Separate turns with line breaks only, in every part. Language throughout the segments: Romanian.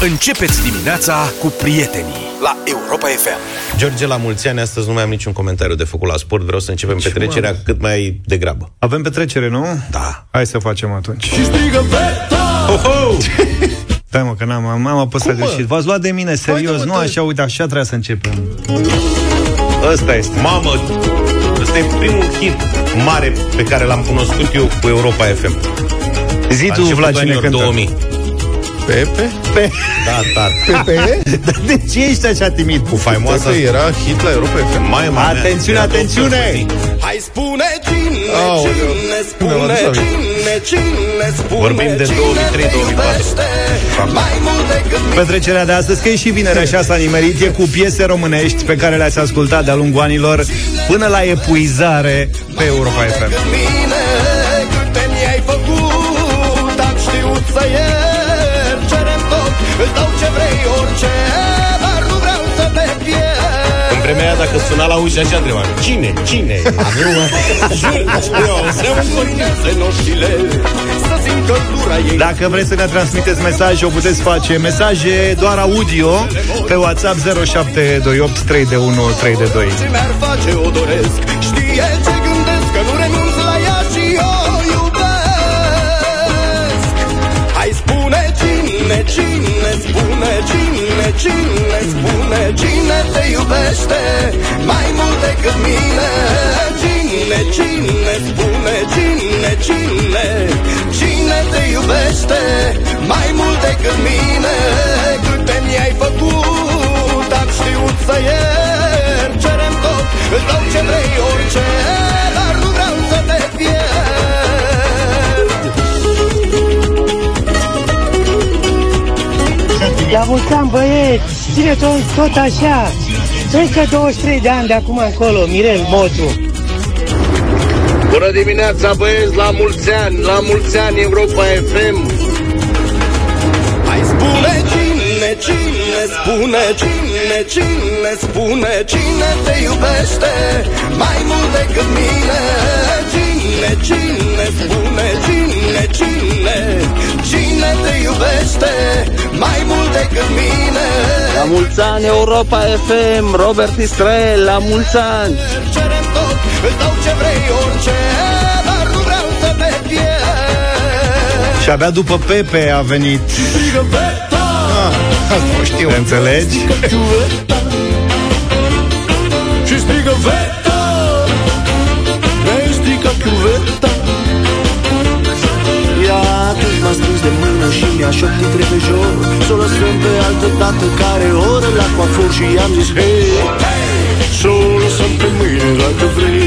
Începeți dimineața cu prietenii la Europa FM.
George, la mulți ani, astăzi nu mai am niciun comentariu de făcut la sport, vreau să începem Ce petrecerea mă? cât mai degrabă.
Avem petrecere, nu?
Da.
Hai să facem atunci.
Și strigă Ho, ho!
Stai mă, că n-am, am, am apăsat Cum, greșit. V-ați luat de mine, serios, nu așa, uite, așa trebuia să începem. Ăsta este.
Mamă, ăsta e primul hit mare pe care l-am cunoscut eu cu Europa FM.
Zi tu, Vlad, cine cântă?
2000.
Pepe? Pe...
Da, da.
Pepe? Dar de ce ești așa timid?
Cu faimoasa...
Pepe era hit la Europa FM.
Mai, mai,
atențiune, atențiune!
Hai spune cine, oh, cine spune, cine, cine spune,
Vorbim de 2003-2004.
Petrecerea de astăzi, că e și vineri, așa s-a nimerit, e cu piese românești pe care le-ați ascultat de-a lungul anilor până la epuizare pe Europa FM.
Vremea aia, dacă suna la ușă, așa întreba Cine? Cine?
Dacă vreți să ne transmiteți mesaje, o puteți face mesaje doar audio pe WhatsApp 0728 3 de 1 3 de 2. Ce mi-ar face, o doresc, știe ce gândesc, că nu renunț la ea și eu iubesc. Hai spune cine, cine spune cine, cine spune Cine te iubește mai mult decât mine. Cine, cine spune cine, cine Cine te iubește mai mult decât mine. Câte mi-ai făcut, am știut să iert. Cerem tot, îți dau ce vrei, orice
La mulți ani, băieți! Ține tot, tot așa! Încă 23 de ani de acum încolo, Mirel Motu.
Bună dimineața, băieți, la mulți ani, la mulți ani Europa FM.
Hai spune cine, cine spune, cine, cine spune, cine te iubește mai mult decât mine. Cine, cine spune, cine, cine, cine te iubește mai mult decât mine.
La mulți ani Europa FM, Robert Israel, la mulți ani.
Cerem tot, îți dau ce vrei, orice Dar nu vreau să te pierd.
Și abia după Pepe a venit.
Strigă Veta
ah, Nu știu. Te înțelegi?
Și strigă Veta
m-a strâns de mână și mi-a șoptit repejor Să o lăsăm pe altă dată care oră la coafor Și i-am zis hei,
să o lăsăm pe mâine dacă vrei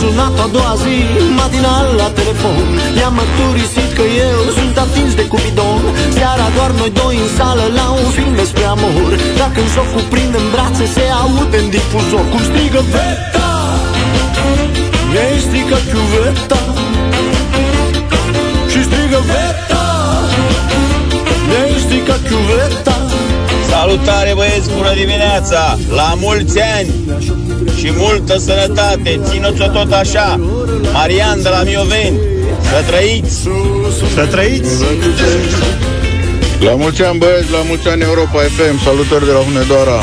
sunat a doua zi, matinal la telefon. I-am mărturisit că eu sunt atins de cupidon. Seara doar noi doi în sală la un film despre amor. Dacă îmi s-o cuprind în brațe se aude în difuzor. Cum strigă Veta Mi-ai stricat chiuveta. Și strigă Veta Mi-ai stricat chiuveta.
Salutare băieți, bună dimineața! La mulți ani! Și multă sănătate! Țineți-o tot așa! Marian de la Mioveni! Să trăiți!
Să trăiți!
La mulți ani băieți, la mulți ani Europa FM, salutări de la Hunedoara!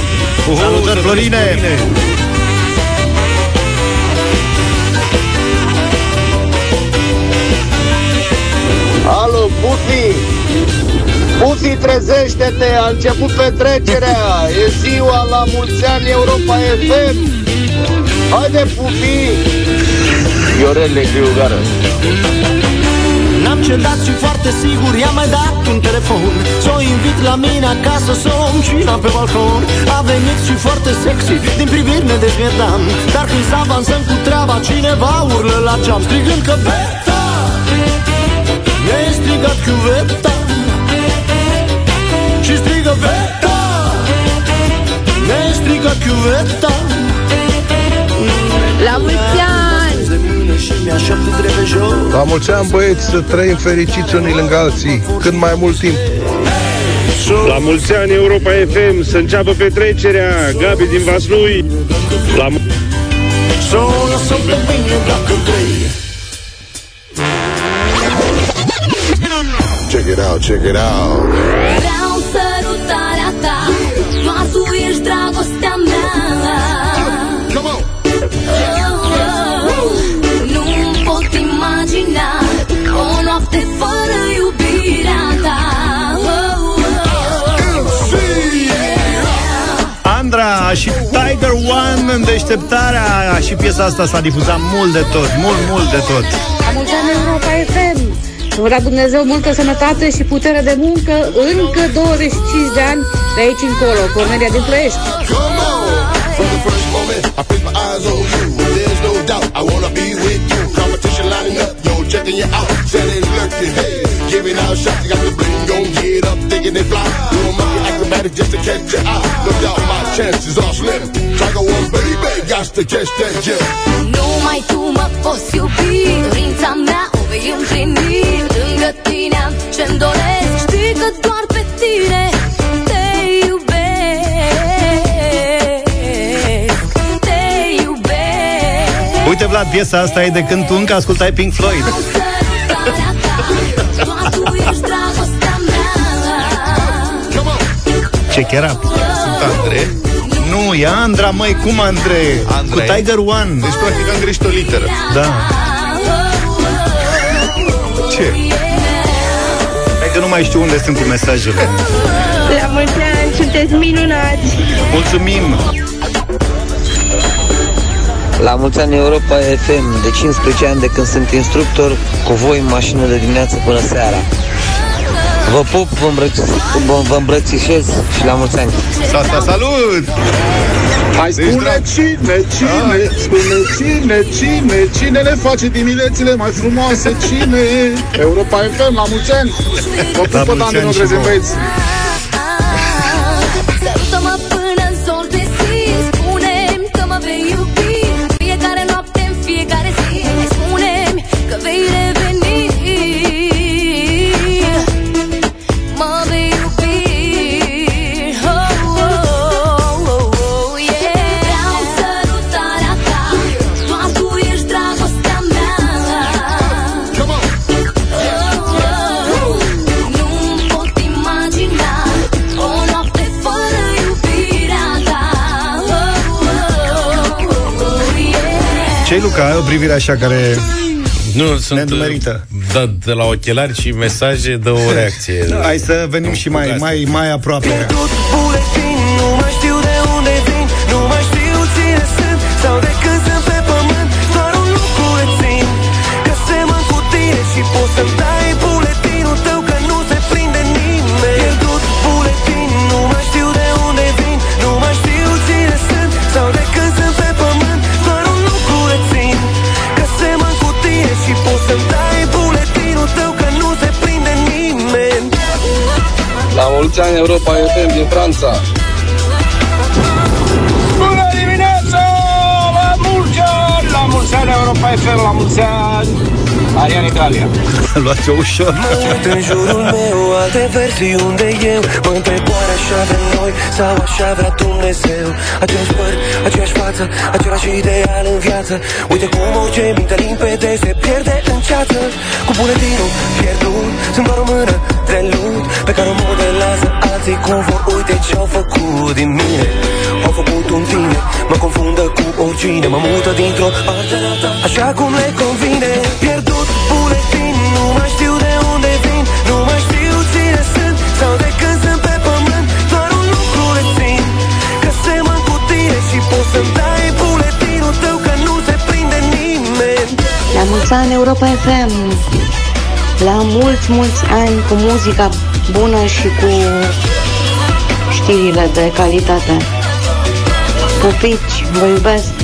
Uh, salutări Florine!
Alo, Pufi! Pufi, trezește-te, a început petrecerea, e ziua la mulți ani Europa FM. Haide, Pufi! Iorel Negriugară.
N-am cedat și foarte sigur i-am mai dat un telefon. Să o invit la mine acasă să o cina pe balcon. A venit și foarte sexy, din priviri ne dezmierdam Dar când să avansăm cu treaba, cineva urlă la geam Strigând că Beta Mi-ai strigat chiuveta și strigă Veta Ne strigă chiuveta
La mulți ani,
băieți, să trăim fericiți unii lângă alții Cât mai mult timp.
La mulți ani Europa FM Să înceapă petrecerea. Gabi din Vaslui. La
lasă pe mine dacă vrei
Check it out, check it out
în deșteptarea Și piesa asta s-a difuzat mult de tot Mult, mult de tot
La mulți ani Europa FM! Să vă dea Dumnezeu multă sănătate și putere de muncă încă 25 de ani de aici încolo. Cornelia din Ploiești.
Come on From the first moment I fix my eyes on you There's no doubt I wanna be with you Competition lining up Yo, checking you out Steady lurking Hey Giving out shots You got the bling Gon' get up Thinking they fly Doing monkey acrobatics Just to catch your eye No doubt my chances are slim Tiger one baby Got to catch that gem
Numai tu mă poți iubi. Dorința mea o vei împlini. Lângă tine am ce-mi doresc. Știi că doar pe tine te iubesc. Te iubesc.
Uite Vlad, piesa asta e de când tu încă ascultai Pink Floyd Ce chiar era?
Sunt Andre
Nu, e Andra, măi, cum Andrei?
Andrei?
Cu Tiger One
Deci practic am greșit o literă
Da
Ce?
Hai că nu mai știu unde sunt cu mesajele
La mulți ani, sunteți minunați!
Mulțumim!
La mulți ani Europa FM, de 15 ani de când sunt instructor cu voi în mașină de dimineață până seara. Vă pup, vă, îmbrățișez, vă, vă îmbrățișez și la mulți ani.
Sa, sa, salut!
Hai spune cine, cine, spune cine, cine, cine le face diminețile mai frumoase, cine? Europa FM, la mulți ani! Vă
La
pupă,
mulți
Dan,
ani
din
și
Ogreze,
vouă.
băieți!
Ce-i, Luca? Ai o privire așa care...
Nu, sunt
Nedumerită.
da, de la ochelari și mesaje dă o reacție.
Hai să venim și mai, mai, mai aproape
mulți ani Europa FM din Franța
Bună dimineața! La mulți ani! La mulți ani Europa FM, la mulți ani! Arian Italia.
Luați-o ușor.
Mă uit în jurul meu, alte versiuni de eu. Mă întreb oare așa vrem noi sau așa vrea Dumnezeu? Aceeași păr, aceeași față, același ideal în viață. Uite cum orice minte limpede se pierde în ceață. Cu buletinul pierdut, sunt doar o mână de lut Pe care o modelează alții cum vor. Uite ce-au făcut din mine. Au făcut un tine, mă confundă cu oricine. Mă mută dintr-o parte în alta, așa cum le convine. Pierdut buletin, nu mai știu de unde vin Nu mai știu cine sunt sau de când sunt pe pământ Doar un lucru rețin Că semăn cu tine și poți să-mi dai buletinul tău Că nu se prinde nimeni
La mulți ani, Europa FM! La mulți, mulți ani cu muzica bună și cu știrile de calitate. Pupici, vă iubesc!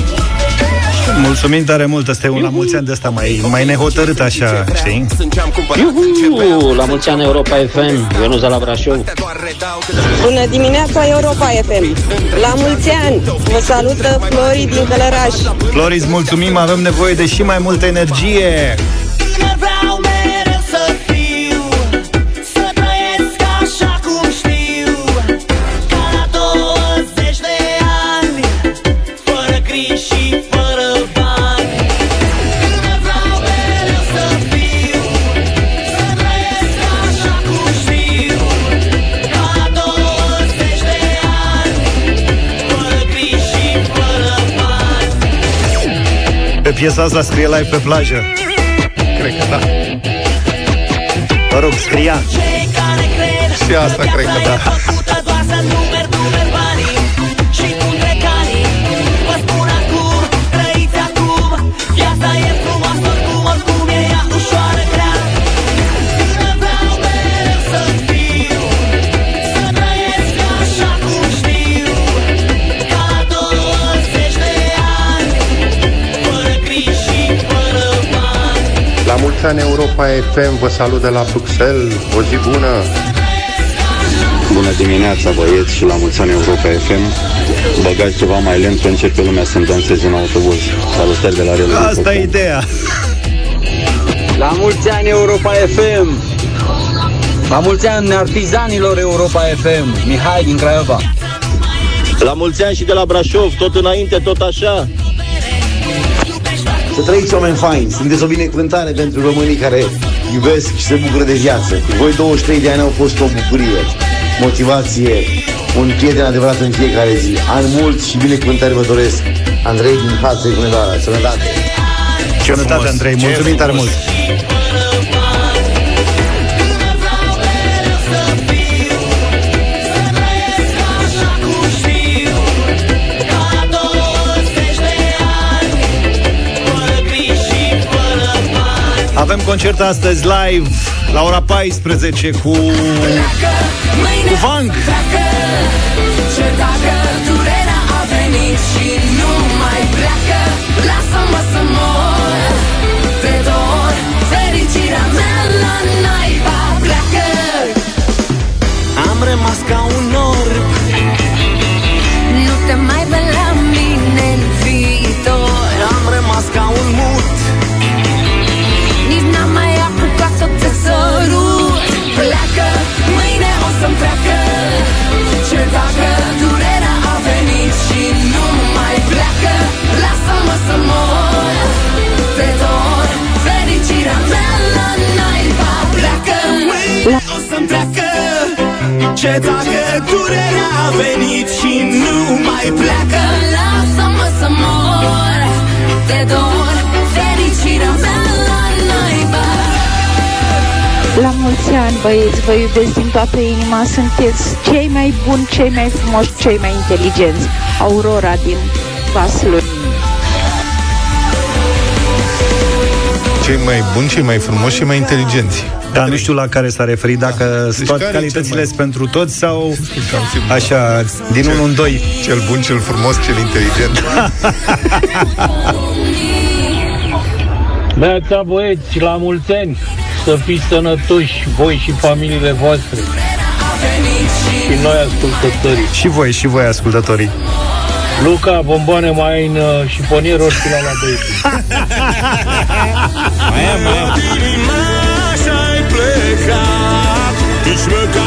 Mulțumim tare mult, ăsta e un la mulți ani de ăsta mai, mai nehotărât așa, știi?
Iuhu, la mulți ani Europa FM, Ionuț de la Brașov.
Bună dimineața, Europa FM! La mulți ani! Vă salută Flori din Călăraș!
Floris, mulțumim, avem nevoie de și mai multă energie piesa asta scrie live pe plajă.
Cred că da.
Mă rog, scria.
Și asta cred că da. La mulți ani Europa FM, vă salut de la Bruxelles, o zi bună!
Bună dimineața, băieți, și la mulți ani Europa FM. Băgați ceva mai lent, să începe lumea să-mi danseze în autobuz. Salutări de la Relu.
Asta e ideea.
La mulți ani Europa FM! La mulți ani artizanilor Europa FM! Mihai din Craiova!
La mulți ani și de la Brașov, tot înainte, tot așa.
Să trăiți oameni faini, sunteți o binecuvântare pentru românii care iubesc și se bucură de viață. Voi 23 de ani au fost o bucurie, motivație, un prieten adevărat în fiecare zi. Ani mulți și binecuvântări vă doresc. Andrei din față, Hunedoara, sănătate!
Sănătate, Andrei, mulțumim tare mult! Avem concert astăzi live la ora 14 cu cu Vang.
Ce dacă durerea a venit și nu mai pleacă Lasă-mă să mor Te dor Fericirea mea la naiba pleacă
Am rămas ca un orb.
Nu te mai văd la mine în viitor.
Am rămas ca un mut
Pleacă, mâine o să-mi treacă. Ce dacă durerea a venit și nu mai pleacă? Lasă-mă să mor. Te dor, fericirea mea la naiba pleacă.
Mâine o să-mi treacă. Ce dacă durerea a venit și nu mai pleacă?
Lasă-mă să mor. Te dor, La
mulți ani, băieți, vă iubesc din toată inima, sunteți cei mai buni, cei mai frumoși, cei mai inteligenți. Aurora din Vaslui.
Cei mai buni, cei mai frumoși și mai inteligenți.
Dar nu știu la care s-a referit, dacă
Deci
toate
care e
calitățile
cel mai-
sunt pentru toți sau așa, din 1 în 2.
Cel bun, cel frumos, cel inteligent.
Beața băieți, la mulți ani Să fiți sănătoși voi și familiile voastre. Și noi ascultătorii.
Și voi, și voi ascultătorii.
Luca, bomboane mai ai în uh, șifonier oricine la băieții
Mai am, mai am. Ai plecat Nici măcar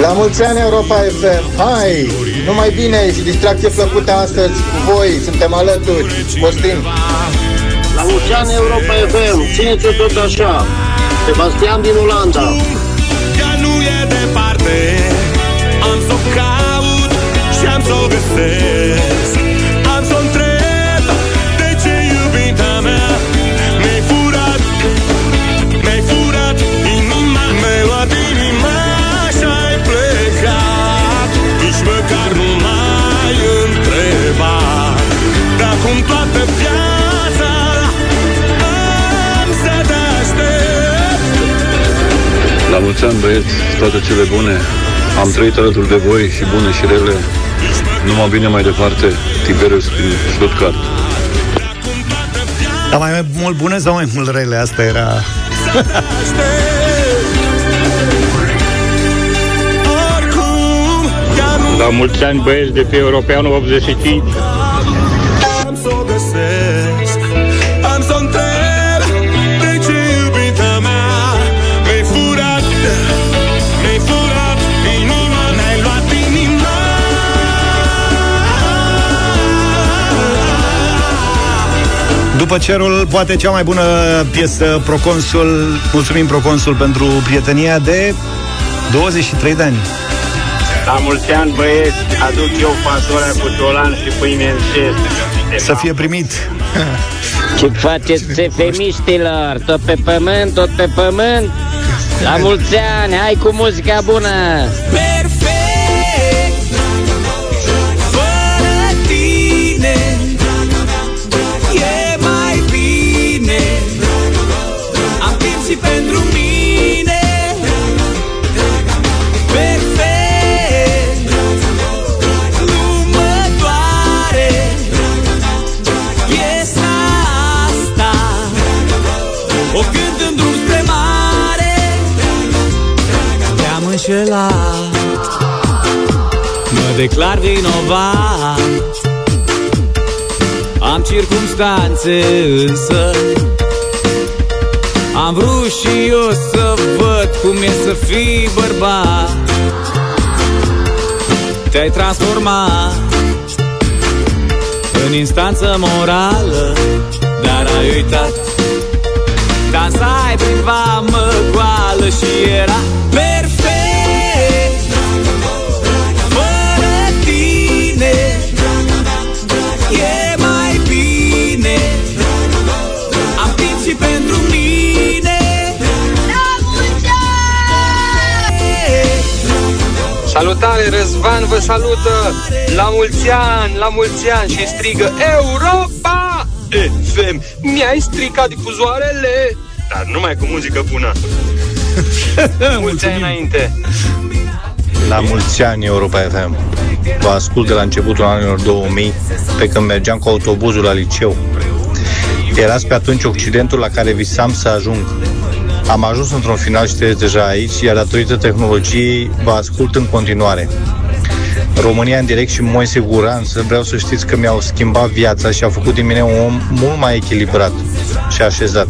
La mulți ani Europa FM Hai, numai bine și distracție plăcută astăzi cu voi. Suntem alături, Costin.
La mulți ani Europa FM, țineți-o tot așa? Sebastian din Olanda.
Ea nu e departe. Am să o caut și am să o găsesc cum toată viața Am să te aștept
La mulți ani, băieți, toate cele bune. Am trăit alături de voi și bune și rele. Numai bine mai departe, Tiberius din Stuttgart.
Dar mai mult bune sau mai mult rele? Asta era...
La mulți ani băieți de pe Europeanul 85
după cerul, poate cea mai bună piesă Proconsul. Mulțumim Proconsul pentru prietenia de 23 de ani.
La mulți ani, băieți, aduc eu fasoarea cu tolan și pâine în șest.
Să fie primit.
Ce faceți femiștilor? Tot pe pământ, tot pe pământ? La mulți ani, hai cu muzica bună!
Te-am înșelat Mă declar vinovat. Am circumstanțe însă. Am vrut și eu să văd cum e să fii bărbat. Te-ai transformat În instanță morală Dar ai uitat. Dansai prin vamă goală Și era
Salutare, Răzvan vă salută. La mulți ani, la mulți ani Și strigă Europa! FM Mi-ai stricat difuzoarele. Dar numai cu muzică bună. Mulți ani înainte.
La mulți ani Europa FM Vă ascult de la începutul anilor 2000 Pe când mergeam cu autobuzul la liceu. Erați pe atunci Occidentul la care visam să ajung Am ajuns într-un final și trăiesc deja aici Iar datorită tehnologiei vă ascult în continuare. România în direct și Moise Guranță Vreau să știți că mi-au schimbat viața Și au făcut din mine un om mult mai echilibrat Și așezat.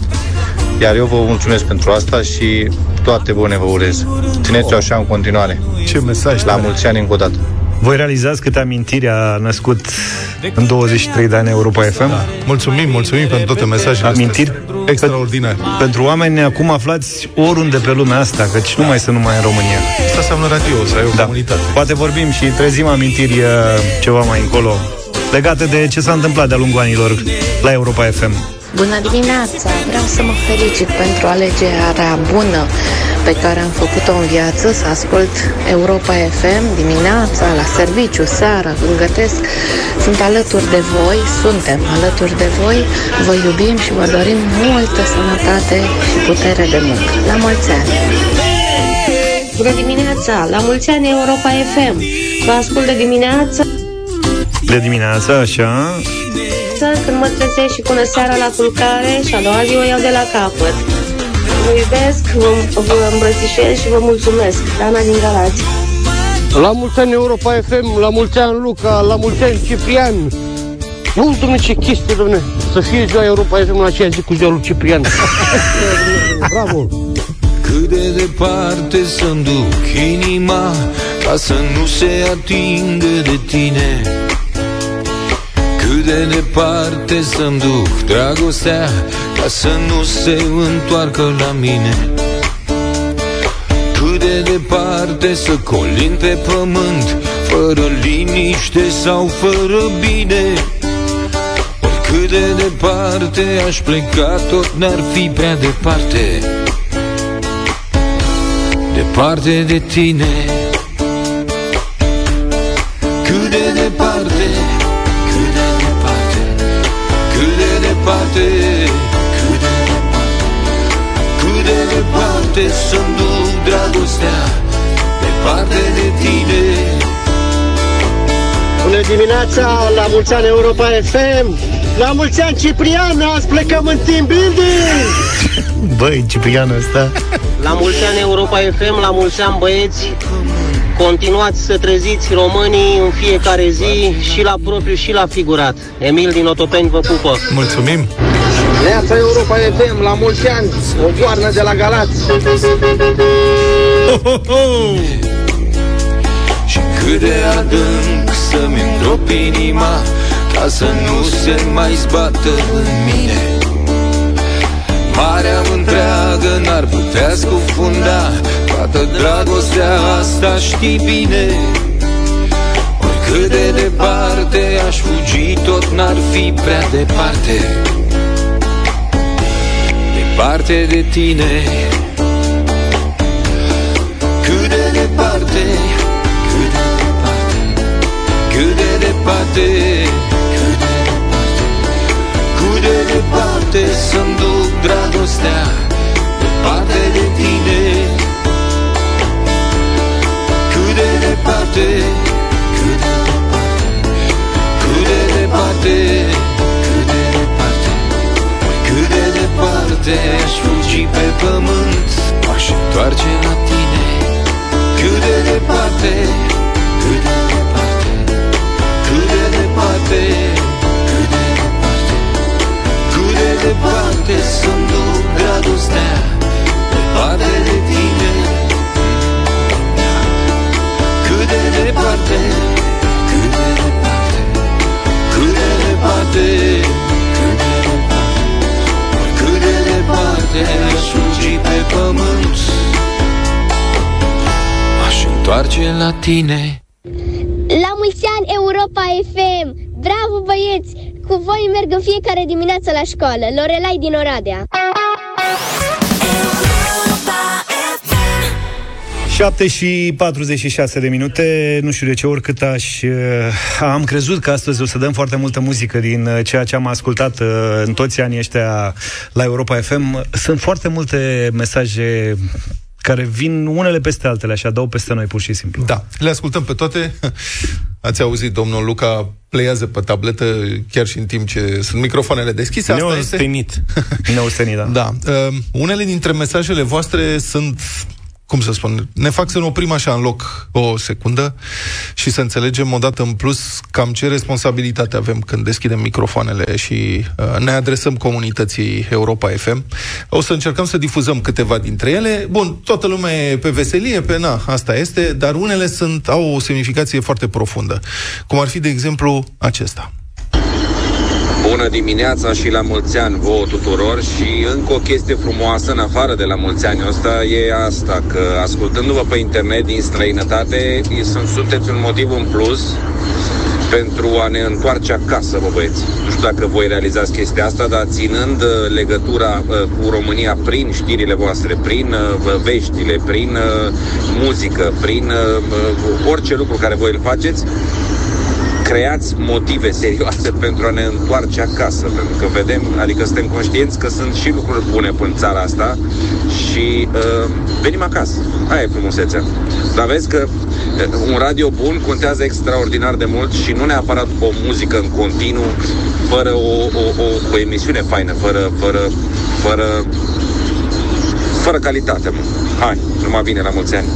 Iar eu vă mulțumesc pentru asta și toate bune vă urez. Țineți-o așa în continuare.
Ce mesaj
La mulți ani încă o dată
Voi realizați câte amintiri a născut în 23 de ani Europa FM? Da.
Mulțumim, mulțumim pentru toate mesajele
Amintiri?
Extraordinar.
Pentru oameni acum aflați oriunde pe lumea asta, căci nu mai sunt numai în România.
Asta înseamnă radio, să ai o
Da.
comunitate.
Poate vorbim și trezim amintiri uh, ceva mai încolo legate de ce s-a întâmplat de-a lungul anilor la Europa FM.
Bună dimineața! Vreau să mă felicit pentru alegerea bună pe care am făcut-o în viață, să ascult Europa FM dimineața, la serviciu, seara, când gătesc. Sunt alături de voi, suntem alături de voi, vă iubim și vă dorim multă sănătate și putere de muncă. La mulți ani!
Bună dimineața! La mulți ani Europa FM! Vă ascult de dimineață
De dimineață, așa,
când mă trezesc și până seara la culcare și a doua zi o iau de la capăt. Vă iubesc, vă, vă îmbrățișez și vă mulțumesc. Dana din Galați.
La mulți ani Europa FM, la mulți ani Luca, la mulți ani Ciprian. Nu, domne, ce chestie, domne. Să fie ziua Europa FM la aceea zi cu ziua lui Ciprian. Bravo!
Cât de departe să-mi duc inima Ca să nu se atingă de tine Cât de departe să-mi duc dragostea Ca să nu se întoarcă la mine. Cât de departe să colin pe pământ Fără liniște sau fără bine. Oricât de departe aș pleca Tot n-ar fi prea departe. Departe de tine departe Să-mi duc dragostea Departe de tine
Bună dimineața, la mulți ani Europa FM. La mulți ani Ciprian, azi plecăm în team building.
Băi, Ciprian ăsta
La mulți ani Europa FM, la mulți ani băieți. Continuați să treziți românii în fiecare zi și la propriu și la figurat. Emil din Otopeni vă pupă.
Mulțumim.
Neața Europa FM, la mulți ani, o goarnă de la Galați.
Și cât de adânc să-mi îndrop inima Ca să nu se mai zbată în mine. Marea întreagă n-ar putea scufunda Toată dragostea asta știi bine. Oricât de departe aș fugi Tot n-ar fi prea departe Departe de tine. Cât de departe Cât de departe Cât de departe Cât de departe Cât de departe Să-mi duc dragostea Departe de tine departe Aș fugi pe pământ. M-aș întoarce la tine Cât de departe Cât de departe Cât de departe Cât de departe Cât de departe Să-mi duc dragostea Departe de tine. Cât de departe Cât de departe Cât de departe. Cât de departe Aș fugi pe pământ M-aș întoarce la tine
La mulți ani Europa FM! Bravo băieți! Cu voi merg în fiecare dimineață la școală. Lorelai din Oradea.
7 și 46 de minute, nu știu de ce, oricât aș... uh, Am crezut că astăzi o să dăm foarte multă muzică din uh, ceea ce am ascultat uh, în toți anii ăștia la Europa FM. Sunt foarte multe mesaje care vin unele peste altele, așa, dau peste noi pur și simplu.
Da, le ascultăm pe toate. Ați auzit, domnul Luca pleiază pe tabletă chiar și în timp ce sunt microfoanele deschise. Asta este...
Neostenit. Neostenit, da.
Da. Uh, unele dintre mesajele voastre sunt cum să spun, ne fac să ne oprim așa în loc o secundă și să înțelegem odată în plus cam ce responsabilitate avem când deschidem microfoanele și uh, ne adresăm comunității Europa FM. O să încercăm să difuzăm câteva dintre ele. Bun, toată lumea e pe veselie, pe na, asta este, dar unele sunt, au o semnificație foarte profundă. Cum ar fi, de exemplu, acesta.
Bună dimineața și la mulți ani vouă tuturor și încă o chestie frumoasă în afară de la mulți ani ăsta e asta, că ascultându-vă pe internet din străinătate, sunt, sunteți un motiv în plus pentru a ne întoarce acasă, bă băieți. Nu știu dacă voi realizați chestia asta, dar ținând uh, legătura uh, cu România prin știrile voastre, prin uh, veștile, prin uh, muzică, prin uh, uh, orice lucru care voi îl faceți, creați motive serioase pentru a ne întoarce acasă, pentru că vedem, adică suntem conștienți că sunt și lucruri bune în țara asta și uh, venim acasă. Aia e frumusețea. Dar vezi că uh, un radio bun contează extraordinar de mult și nu neapărat o muzică în continuu, fără o, o, o, o emisiune faină, fără, fără, fără, fără calitate. Mă. Hai, numai bine la mulți ani.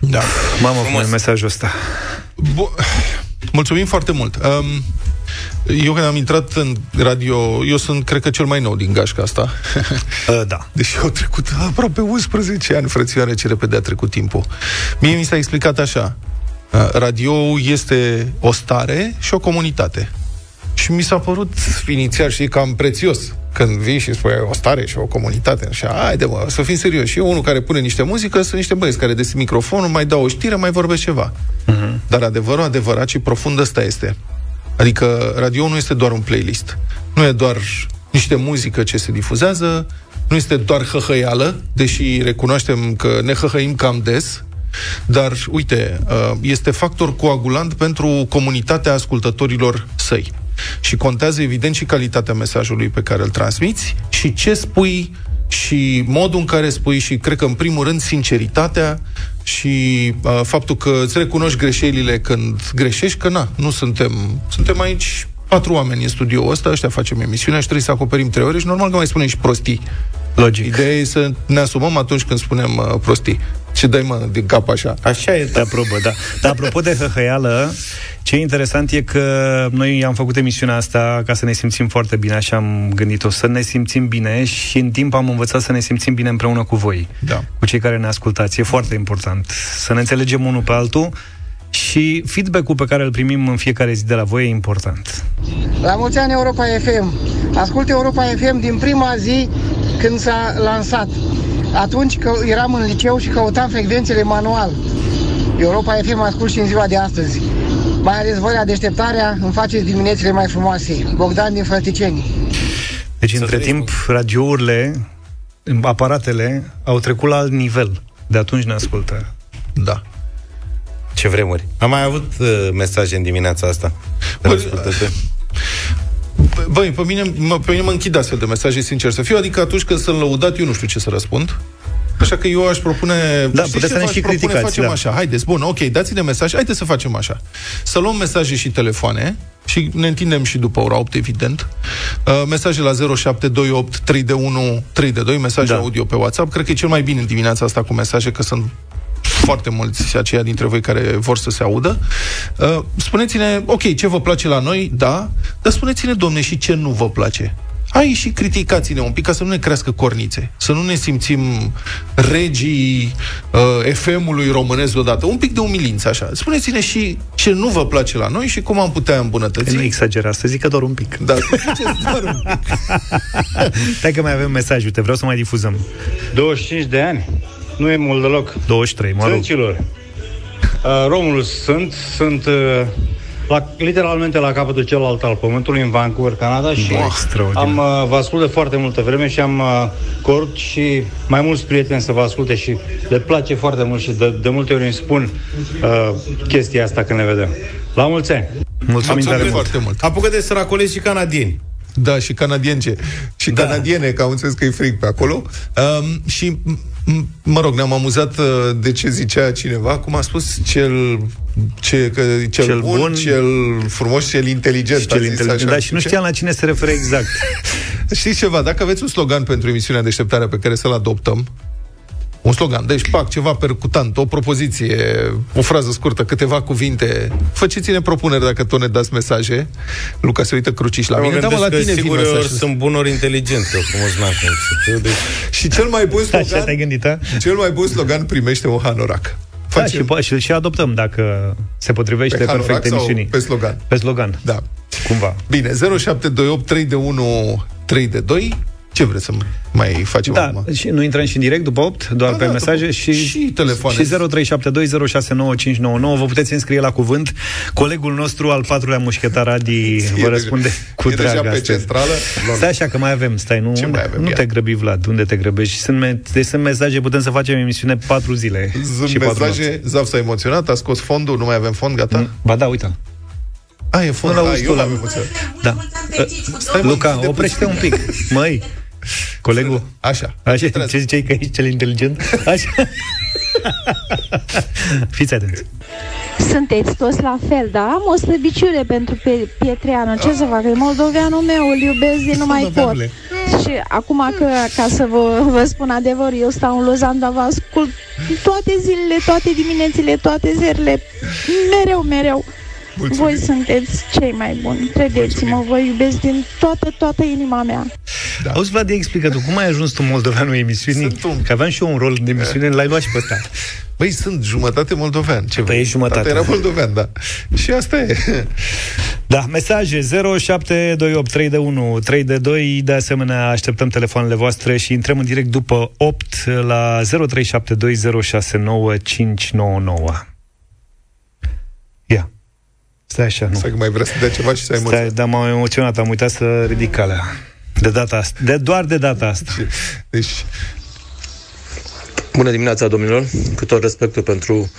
Da.
Mamă, frumos mesajul ăsta.
Bu- Mulțumim foarte mult. Um, eu când am intrat în radio, eu sunt, cred că, cel mai nou din gașca asta.
Uh, da.
Deși au trecut aproape 11 ani, frățioare, ce repede a trecut timpul. Mie mi s-a explicat așa. Uh, radio este o stare și o comunitate. Și mi s-a părut inițial și cam prețios când vii și spui o stare și o comunitate. Așa, haide mă, să fim serioși. Eu, unul care pune niște muzică, sunt niște băieți care deschid microfonul, mai dau o știre, mai vorbesc ceva. Uh-huh. Dar adevărul adevărat și profund ăsta este. Adică radio nu este doar un playlist. Nu e doar niște muzică ce se difuzează, nu este doar hăhăială, deși recunoaștem că ne hăhăim cam des, dar, uite, uh, este factor coagulant pentru comunitatea ascultătorilor săi. Și contează, evident, și calitatea mesajului pe care îl transmiți și ce spui și modul în care spui și, cred că, în primul rând, sinceritatea și uh, faptul că îți recunoști greșelile când greșești, că na, nu suntem, suntem aici patru oameni în studioul ăsta, ăștia facem emisiunea și trebuie să acoperim trei ore și normal că mai spunem și prostii.
Logic.
Ideea e să ne asumăm atunci când spunem uh, prostii. Ce dai, mă, din cap așa?
Așa e. Te aprobă, da. Dar apropo de hăhăială, ce e interesant e că noi am făcut emisiunea asta ca să ne simțim foarte bine, așa am gândit-o, să ne simțim bine și în timp am învățat să ne simțim bine împreună cu voi,
da.
cu cei care ne ascultați. E foarte important să ne înțelegem unul pe altul și feedback-ul pe care îl primim în fiecare zi de la voi e important.
La mulți ani Europa FM! Ascult Europa FM din prima zi când s-a lansat. Atunci că eram în liceu și căutam frecvențele manual. Europa FM ascult și în ziua de astăzi. Mai ales voi la deșteptarea îmi faceți diminețile mai frumoase. Bogdan din Fălticeni.
Deci, între timp, radiourile, aparatele, au trecut la alt nivel. De atunci ne ascultă.
Da.
Ce vremuri. Am mai avut uh, mesaje în dimineața asta. De la ascultători.
Băi, pe mine, mă, pe mine mă închid astfel de mesaje, sincer să fiu, adică atunci când sunt lăudat, eu nu știu ce să răspund. Așa că eu aș propune...
Da,
știți
puteți
ce
să ne
v-aș
și
propune?
criticați,
Facem
da.
așa, haideți, bun, ok, dați-ne mesaj, haideți să facem așa. Să luăm mesaje și telefoane și ne întindem și după ora 8, evident. Uh, mesaje la 0728 3 de 1 3 de 2, mesaje
Da.
audio pe WhatsApp. Cred că e cel mai bine în dimineața asta cu mesaje, că sunt foarte mulți aceia dintre voi care vor să se audă. Uh, spuneți-ne, ok, ce vă place la noi, da, dar spuneți-ne, domne, și ce nu vă place. Hai și criticați-ne un pic ca să nu ne crească cornițe, să nu ne simțim regii uh, FM-ului românesc deodată. Un pic de umilință, așa. Spuneți-ne și ce nu vă place la noi și cum am putea îmbunătăți.
Nu exagera, să zic că doar un pic.
Da, să ziceți doar un pic.
Stai că mai avem mesaj, uite, vreau să mai difuzăm.
25 de ani. Nu e mult deloc.
23, mă rog.
Sâncilor. Uh, Romulus sunt, sunt uh, la, literalmente la capătul celălalt al pământului, în Vancouver, Canada și
Bă, extraordinar.
am, uh, vă ascult de foarte multă vreme și am uh, cort și mai mulți prieteni să vă asculte și le place foarte mult și de, de multe ori îmi spun uh, chestia asta când ne vedem. La mulți ani!
Mulțumim tare mult.
foarte mult.
Apucă de săracolezi și canadieni.
Da, și canadience. Și da. canadiene, că am înțeles că e frig pe acolo. Um, și, m- m- mă rog, ne-am amuzat uh, de ce zicea cineva, cum a spus, cel, ce, că, cel,
Cel
cel bun,
bun,
bun, cel frumos, cel inteligent.
Și cel
a zis
inteligent,
așa.
da, și nu știam la cine se referă exact.
Știți ceva, dacă aveți un slogan pentru emisiunea Deșteptarea pe care să-l adoptăm, un slogan, deci, pac, ceva percutant, o propoziție, o frază scurtă, câteva cuvinte. Faceți-ne propuneri dacă tot ne dați mesaje. Luca se uită cruciș la
Mă
mine. Da, mă,
gândesc
la
că
tine vin
sigur ori
mesajele.
sunt bun, ori inteligent, că frumos n-am cum să fiu, deci...
Și cel mai bun slogan,
Așa te-ai gândit, a?
cel mai bun slogan primește un hanorac.
Da, și, po- și, și adoptăm dacă se potrivește
Pe
perfect
hanorac sau
emisiunii.
pe slogan?
Pe slogan.
Da.
Cumva.
Bine, 0728 3 de 1 3 de 2. Ce vreți să mai facem
Da,
acum?
și nu intrăm și în direct după 8, doar
Da,
pe
da,
mesaje
după-
și,
și telefoane.
Și 0372069599. Vă puteți înscrie la cuvânt. Colegul nostru al patrulea mușchetar Adi
E
vă
de-
răspunde cu
e deja
drag
pe
astăzi.
centrală.
Stai așa că mai avem, stai, nu,
Ce
unde,
mai avem?
nu
Ia.
te grăbi, Vlad, unde te grăbești? Sunt, me- deci sunt mesaje, putem să facem emisiune patru zile
Sunt
și patru nopți.
mesaje, Zaf s-a emoționat, a scos fondul, nu mai avem fond, gata?
Ba da, uite.
A, e fond,
Nu
da,
l-auzi
eu
tu la-
l-am emoționat.
Da.
Stai, mă,
Luca,
închide
oprește un
puțin.
pic. Măi, colegul.
Așa.
Așa, ce ziceai că ești cel inteligent? Așa. Fiți atenți.
Sunteți toți la fel, dar am o slăbiciune pentru pe Pietreanu. Ce să fac? E moldoveanul meu, îl iubesc din nu mai pot.
Moldoveanule.
Și acum că, ca să vă, vă spun adevărul, eu stau în Lozan, dar vă ascult toate zilele, toate diminețile, toate zilele, mereu, mereu.
Mulțumim.
Voi sunteți cei mai buni, credeți-mă, vă iubesc din toată, toată inima mea.
Da. Auzi, Vlad, explică tu, cum ai ajuns tu moldoveanul emisiunii?
Sunt un-
Că aveam și eu un rol în emisiune, l-ai luat și pe ăsta.
Băi, sunt jumătate moldovean. Ce
Păi, ești jumătate.
Tata era moldovean, da. Și asta e.
Da, mesaje 0728 3 de 1 3 de 2 De asemenea, așteptăm telefoanele voastre Și intrăm în direct după 8 La 0372069599 Ia Stai așa, nu
Să mai vrea să dea ceva și să ai
Stai,
emoționat.
dar m-am emoționat, am uitat să ridic alea De data asta, de, doar de data asta
Deci,
Bună dimineața, domnilor! Cu tot respectul pentru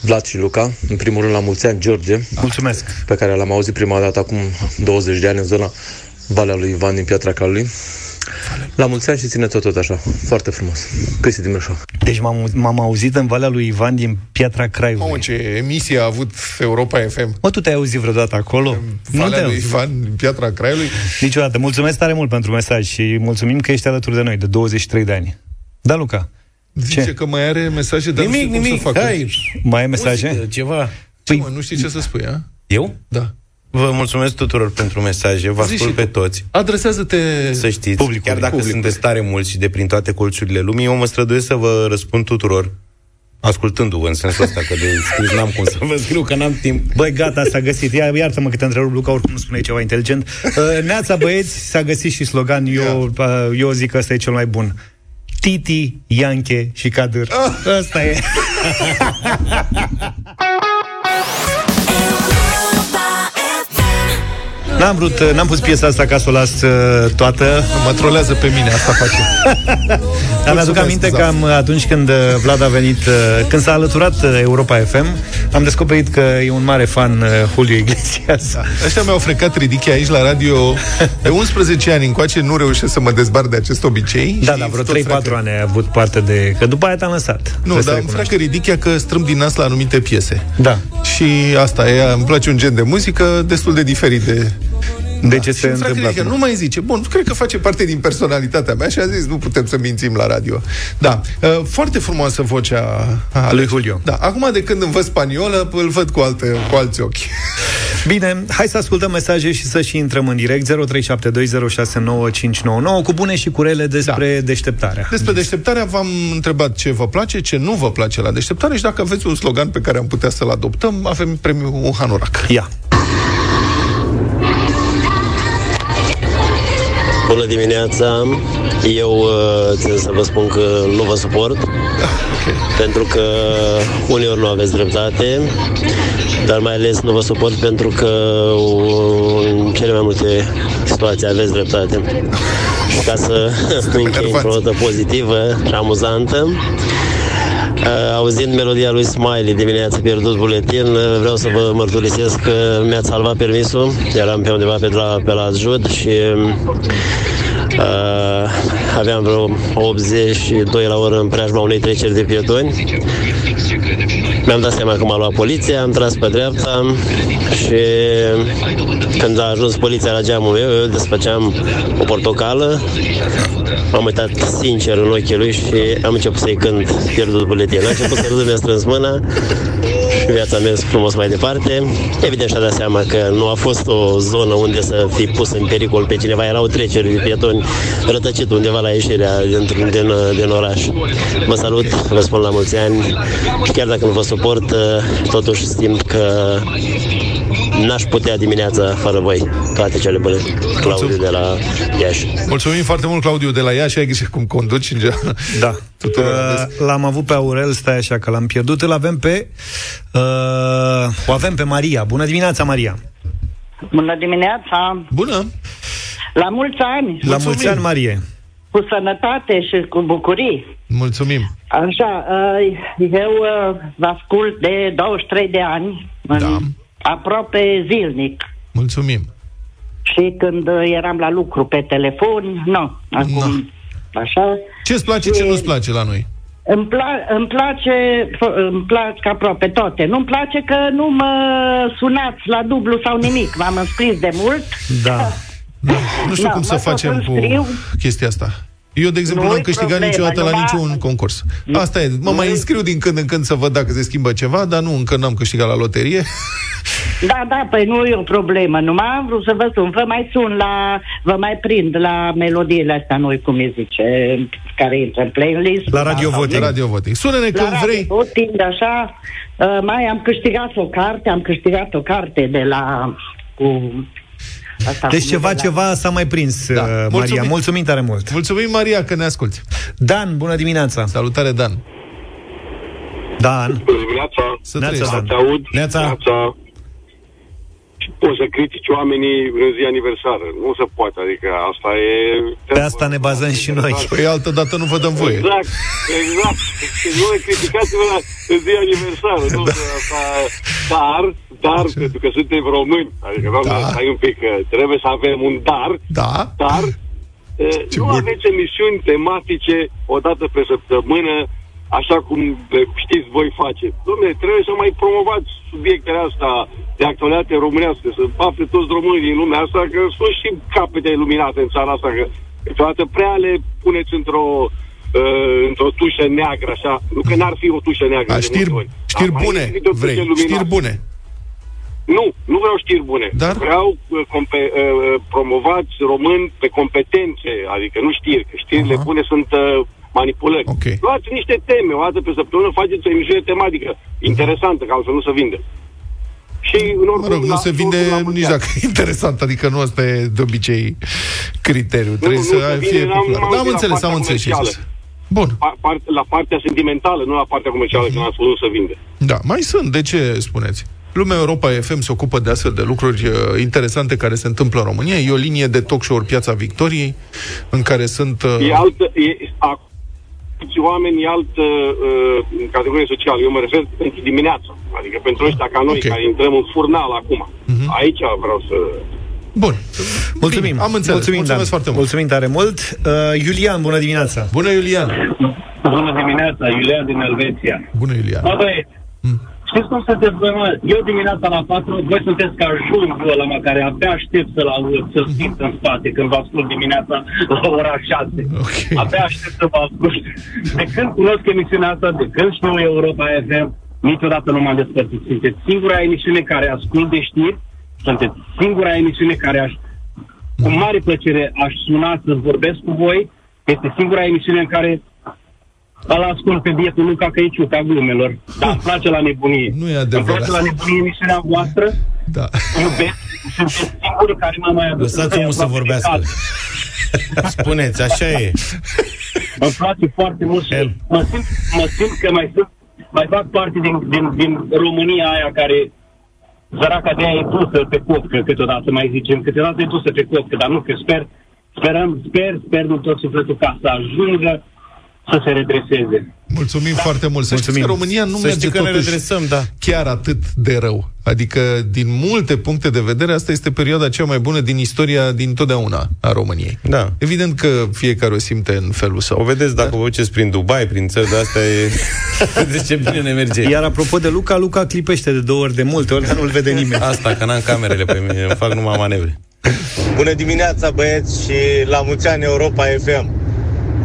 Vlad și Luca, în primul rând la mulți ani, George,
Mulțumesc
pe care l-am auzit prima dată acum 20 de ani în zona Valea lui Ivan din Piatra Calului. La mulți ani și țineți-o tot așa, foarte frumos. Cristi din Brașov.
Deci m-am, m-am auzit în Valea lui Ivan din Piatra Craiului
mamă, ce emisie a avut Europa FM.
Mă, tu te-ai auzit vreodată acolo? Nu
Valea
te-ai
lui
auzit.
Ivan, din Piatra Craiului.
Niciodată. Mulțumesc tare mult pentru mesaj și mulțumim că ești alături de noi de 23 de ani. Da, Luca?
Zice
Ce?
că mai are mesaje, dar
Nimic,
nu știu
nimic,
cum să facă.
hai,
Mai ai mesaje?
muzică, ceva.
Ce, mă, nu știi ce să spui, a?
Eu?
Da.
Vă mulțumesc tuturor pentru mesaje, vă
Zi
ascult
și
pe
tu.
toți.
Adresează-te
Să știți,
Publicului,
chiar dacă
publicului.
sunteți tare mulți și de prin toate colțurile lumii, eu mă străduiesc să vă răspund tuturor. ascultându-vă în sensul ăsta, că de scris n-am cum să vă scriu, că n-am timp.
Băi, gata, s-a găsit. Ia, iartă-mă că te întrerup, Luca, oricum nu spune ceva inteligent. Uh, Neața, băieți, s-a găsit și slogan. Eu, uh, eu zic că ăsta e cel mai bun. Titi, Ianche și Cadır. Ăsta e. N-am vrut, n-am pus piesa asta ca să o las uh, toată.
Mă trolează pe mine, asta face.
Dar mi-aduc aminte că am, atunci când uh, Vlad a venit, uh, când s-a alăturat uh, Europa FM, am descoperit că e un mare fan uh, Julio Iglesias. Da.
Ăștia mi-au frecat ridichii aici la radio de 11 ani încoace, nu reușesc să mă dezbar de acest obicei.
Da,
și
da, vreo
tot
3-4
freacă.
ani ai avut parte de... Că după aia te-am lăsat.
Nu,
Trebuie să
dar îmi
recunoști.
freacă ridichia că strâmb din nas la anumite piese.
Da.
Și asta e, îmi place un gen de muzică destul de diferit de...
De ce
Și
se
îmi freacă
întâmplă
ridichia,
acum?
Nu mai zice. Bun, cred că face parte din personalitatea mea și a zis, nu putem să mințim la radio. Da, uh, foarte frumoasă vocea a
Lui Julio.
Da, acum de când îmi văd spaniolă, îl văd cu, alte, cu alți ochi.
Bine, hai să ascultăm mesaje și să și intrăm în direct 0372069599 cu bune și cu rele despre da. deșteptarea.
Despre deșteptarea v-am întrebat ce vă place, ce nu vă place la deșteptare și dacă aveți un slogan pe care am putea să-l adoptăm, avem premiul un Hanorac.
Ia.
Bună dimineața! Eu uh, țin să vă spun că nu vă suport, pentru că uneori nu aveți dreptate, dar mai ales nu vă suport pentru că uh, în cele mai multe situații aveți dreptate. Și ca să închei într-o notă pozitivă și amuzantă, Uh, auzind melodia lui Smiley dimineața pierdut buletin, uh, vreau să vă mărturisesc că mi-ați salvat permisul. Eram pe undeva pe la, pe la Jud și uh, aveam vreo 82 la oră în preajma unei treceri de pietoni. Mi-am dat seama că m-a luat poliția, am tras pe dreapta și când a ajuns poliția la geamul meu, eu desfăceam o portocală, m-am uitat sincer în ochii lui și am început să-i cânt pierdut buletin. A început să râdă, mi-a strâns mâna și viața a mers frumos mai departe. Evident și-a dat seama că nu a fost o zonă unde să fi pus în pericol pe cineva. Erau treceri de pietoni rătăcit undeva la ieșirea din, din, din oraș. Vă salut, vă spun la mulți ani și chiar dacă nu vă suport, totuși simt că n-aș putea dimineața fără voi. Toate cele bune. Claudiu de la Iași.
Mulțumim foarte mult, Claudiu, de la Iași. Ai grijă cum conduci în general.
Da.
Tuturor.
Uh, l-am avut pe Aurel, stai așa că l-am pierdut. Îl avem pe... Uh, o avem pe Maria. Bună dimineața, Maria.
Bună dimineața!
Bună!
La mulți ani!
La mulți ani, Marie.
Cu sănătate și cu bucurii.
Mulțumim!
Așa, uh, eu uh, vă ascult de 23 de ani, da. Aproape zilnic.
Mulțumim!
Și când uh, eram la lucru pe telefon, nu, acum, așa.
Ce-ți place, ce nu-ți place la noi?
Îmi, pla- îmi place, f- îmi plac aproape toate. Nu-mi place că nu mă sunați la dublu sau nimic. M-am înscris de mult.
Da. da. Nu știu
Da,
cum să
mă tot
facem cu
înscriu.
chestia asta. Eu, de exemplu,
Nu-i
n-am câștigat
problemă,
niciodată la
numai-
niciun concurs. Asta e. Mă mai
Nu-i-
înscriu din când în când să văd dacă se schimbă ceva, dar nu, încă n-am câștigat la loterie.
Da, da, păi nu e o problemă. Numai am vrut să vă sun. Vă mai sun la... Vă mai prind la melodiile astea noi, cum îi zice, care intră în playlist.
La Radio Voting. Radio Voting. Sună-ne
La
când
Radio
vrei.
Voting, așa. Uh, mai am câștigat o carte, am câștigat o carte de la... Cu, asta
Deci
cu-
ceva,
de la-
ceva s-a mai prins, da. Maria.
Mulțumim.
Mulțumim tare mult.
Mulțumim, Maria, că ne asculti.
Dan, bună dimineața.
Salutare, Dan.
Dan.
Bună dimineața.
Să
Neața,
trăiești, Dan.
Te aud.
Neața.
Neața. Poți să critici oamenii în zi aniversară. Nu se poate, adică asta e...
Pe asta ne bazăm și noi.
Păi altă dată nu vă dăm voie.
Exact, exact. Nu le criticați-vă la în zi aniversară. Nu,
Da.
asta, dar, dar, pentru că suntem români, adică, doamne,
Da.
stai un pic, că trebuie să avem un dar,
Da.
dar eh, nu aveți emisiuni tematice o dată pe săptămână, așa cum le știți voi face. Dom'le, trebuie să mai promovați subiectele astea de actualitate românească, să afle toți românii din lumea asta, că sunt și capete iluminate în țara asta, că câteodată prea le puneți într-o uh, într-o tușă neagră, așa. Nu că n-ar fi o tușă neagră.
A,
de
știri,
multe ori.
știri
Dar mai
bune,
este de o tușă
vrei.
luminată.
Știri bune.
Nu, nu vreau știri bune.
Dar?
Vreau uh, compe- uh, promovați români pe competențe, adică nu știri, că știrile uh-huh. bune sunt uh, manipulări.
Okay.
Luați niște teme, o dată pe săptămână faceți o emisiune tematică interesantă, ca altfel nu se vinde. Și în
Mă rog, nu se vinde nici dacă e interesant, adică nu ăsta e de obicei criteriu. Trebuie
nu
să
se vinde,
fie
n-am-
popular.
n-am
Da, am
auzit la
înțeles, am
partea
înțeles ce ai
comercială.
zis. Bun.
Pa- par- la partea sentimentală, nu la partea comercială, când am spus nu se vinde.
Da, mai sunt. De ce spuneți? Lumea Europa FM se ocupă de astfel de lucruri uh, interesante care se întâmplă în România. E o linie de talk show-uri Piața Victoriei, în care sunt... Uh,
E altă, e, a, și oameni e altă uh, categorie socială. Eu mă refer pentru dimineața. Adică pentru ăștia ca noi,
Ok. Mhm.
care intrăm în furnal acum. Aici vreau să...
Bun.
Mulțumim.
Bine, am înțeles.
Mulțumim,
Mulțumesc
Dan.
foarte mult.
Mulțumim tare mult. Uh, Iulian, bună dimineața.
Bună, Iulian.
Bună dimineața, Iulian din Elveția.
Bună, Iulian.
Mă băieți, știți cum sunteți voi, mă? Eu dimineața la 4, voi sunteți ca junul ăla, mă, care abia aștept să-l aud, să-l simt în spate când vă ascult dimineața la ora 6.
Okay.
Abia aștept să vă ascult. De când cunosc emisiunea asta, de când știu Europa FM, niciodată nu m-am despărțit. Sunteți singura emisiune care ascult de știri, sunteți singura emisiune care aș, cu mare plăcere aș suna să vorbesc cu voi. Este singura emisiune în care îl ascult pe bietul Luca Căiciuc a glumelor. Dar îmi place la nebunie.
Nu e
Îmi
adevărat.
place la nebunie emisiunea voastră.
Da.
Iubesc. Sunteți singurii care m-a mai adus.
Lăsați-mul să vorbească. Spuneți, așa e.
Îmi place foarte mult și mă simt, mă simt că mai sunt, mai fac parte din, din, din România aia care zăraca de aia e dusă pe copcă câteodată, mai zicem, câteodată e dusă pe copcă, dar nu, că sper, sperăm, sper, sper din tot sufletul ca să ajungă să se redreseze.
Mulțumim foarte mult. Să știți că România nu
Să
merge
știți că ne
totuși
redresăm, da.
chiar atât de rău. Adică, din multe puncte de vedere, asta este perioada cea mai bună din istoria din totdeauna a României.
Da.
Evident că fiecare o simte în felul său.
O vedeți dacă vă duceți prin Dubai, prin țări de astea, e... vedeți ce bine ne merge.
Iar apropo de Luca, Luca clipește de două ori de multe ori, dar nu-l vede nimeni.
Asta, că n-am camerele pe mine, îmi fac numai manevre.
Bună dimineața, băieți, și la mulți ani Europa FM.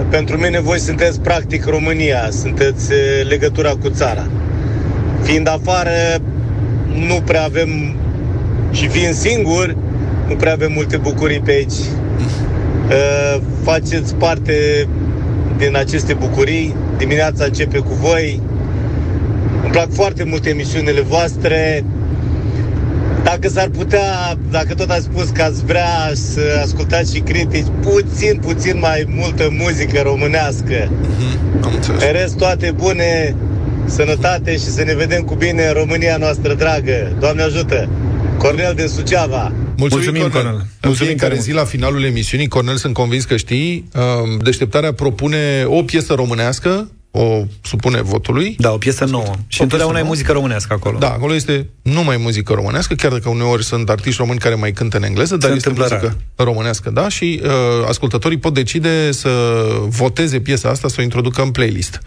Pentru mine voi sunteți practic România, sunteți eh, legătura cu țara. Fiind afară, nu prea avem, și fiind singur, nu prea avem multe bucurii pe aici. Eh, Faceți parte din aceste bucurii, dimineața începe cu voi. Îmi plac foarte mult emisiunile voastre, dacă s-ar putea, dacă tot ați spus că ați vrea să ascultați și critici, puțin, puțin mai multă muzică românească. În rest, toate bune, sănătate și să ne vedem cu bine în România noastră dragă. Doamne ajută! Cornel din Suceava.
Mulțumim,
Mulțumim,
Cornel.
Cornel.
În
Mulțumim
fiecare
tare
zi, la finalul emisiunii, Cornel, sunt convins că știi, um, deșteptarea propune o piesă românească, o supune votului.
Da, o piesă nouă. Și
O
întotdeauna e
piesă
muzică românească acolo.
Da, acolo este numai muzică românească, chiar dacă uneori sunt artiști români care mai cântă în engleză, dar
Se
este
întâmplă
muzică românească, da, și uh, ascultătorii pot decide să voteze piesa asta, să o introducă în playlist.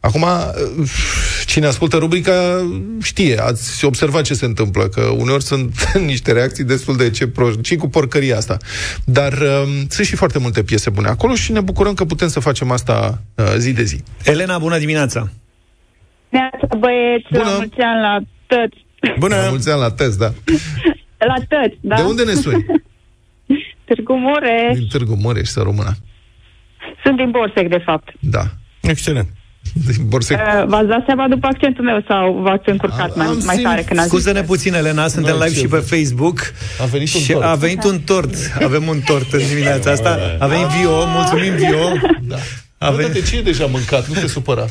Acum, uh, cine ascultă rubrica știe, ați observat ce se întâmplă, că uneori sunt niște reacții destul de ce pro... și cu porcăria asta. Dar uh, sunt și foarte multe piese bune acolo și ne bucurăm că putem să facem asta uh, zi de zi.
Elena, bună dimineața!
Neața, băieți,
Bună.
la mulți ani la toți.
Bună! La mulți ani la test, da.
La toți, da?
De unde ne suni?
Târgu Mureș.
Din Târgu Mureș, să rămână.
Sunt din Borsec, de fapt.
Da. Excelent. Din Borsec.
Uh, v-ați dat seama după accentul meu sau v-ați încurcat mai, mai tare când ați zis?
Scuză-ne puțin, Elena, suntem
Noi
live
ce
și pe Facebook.
A venit un
și
tort.
a venit un tort. Avem un tort în dimineața asta. A venit Vio, mulțumim Vio.
Da. Avem... Bă, ce e deja mâncat, nu te supăra.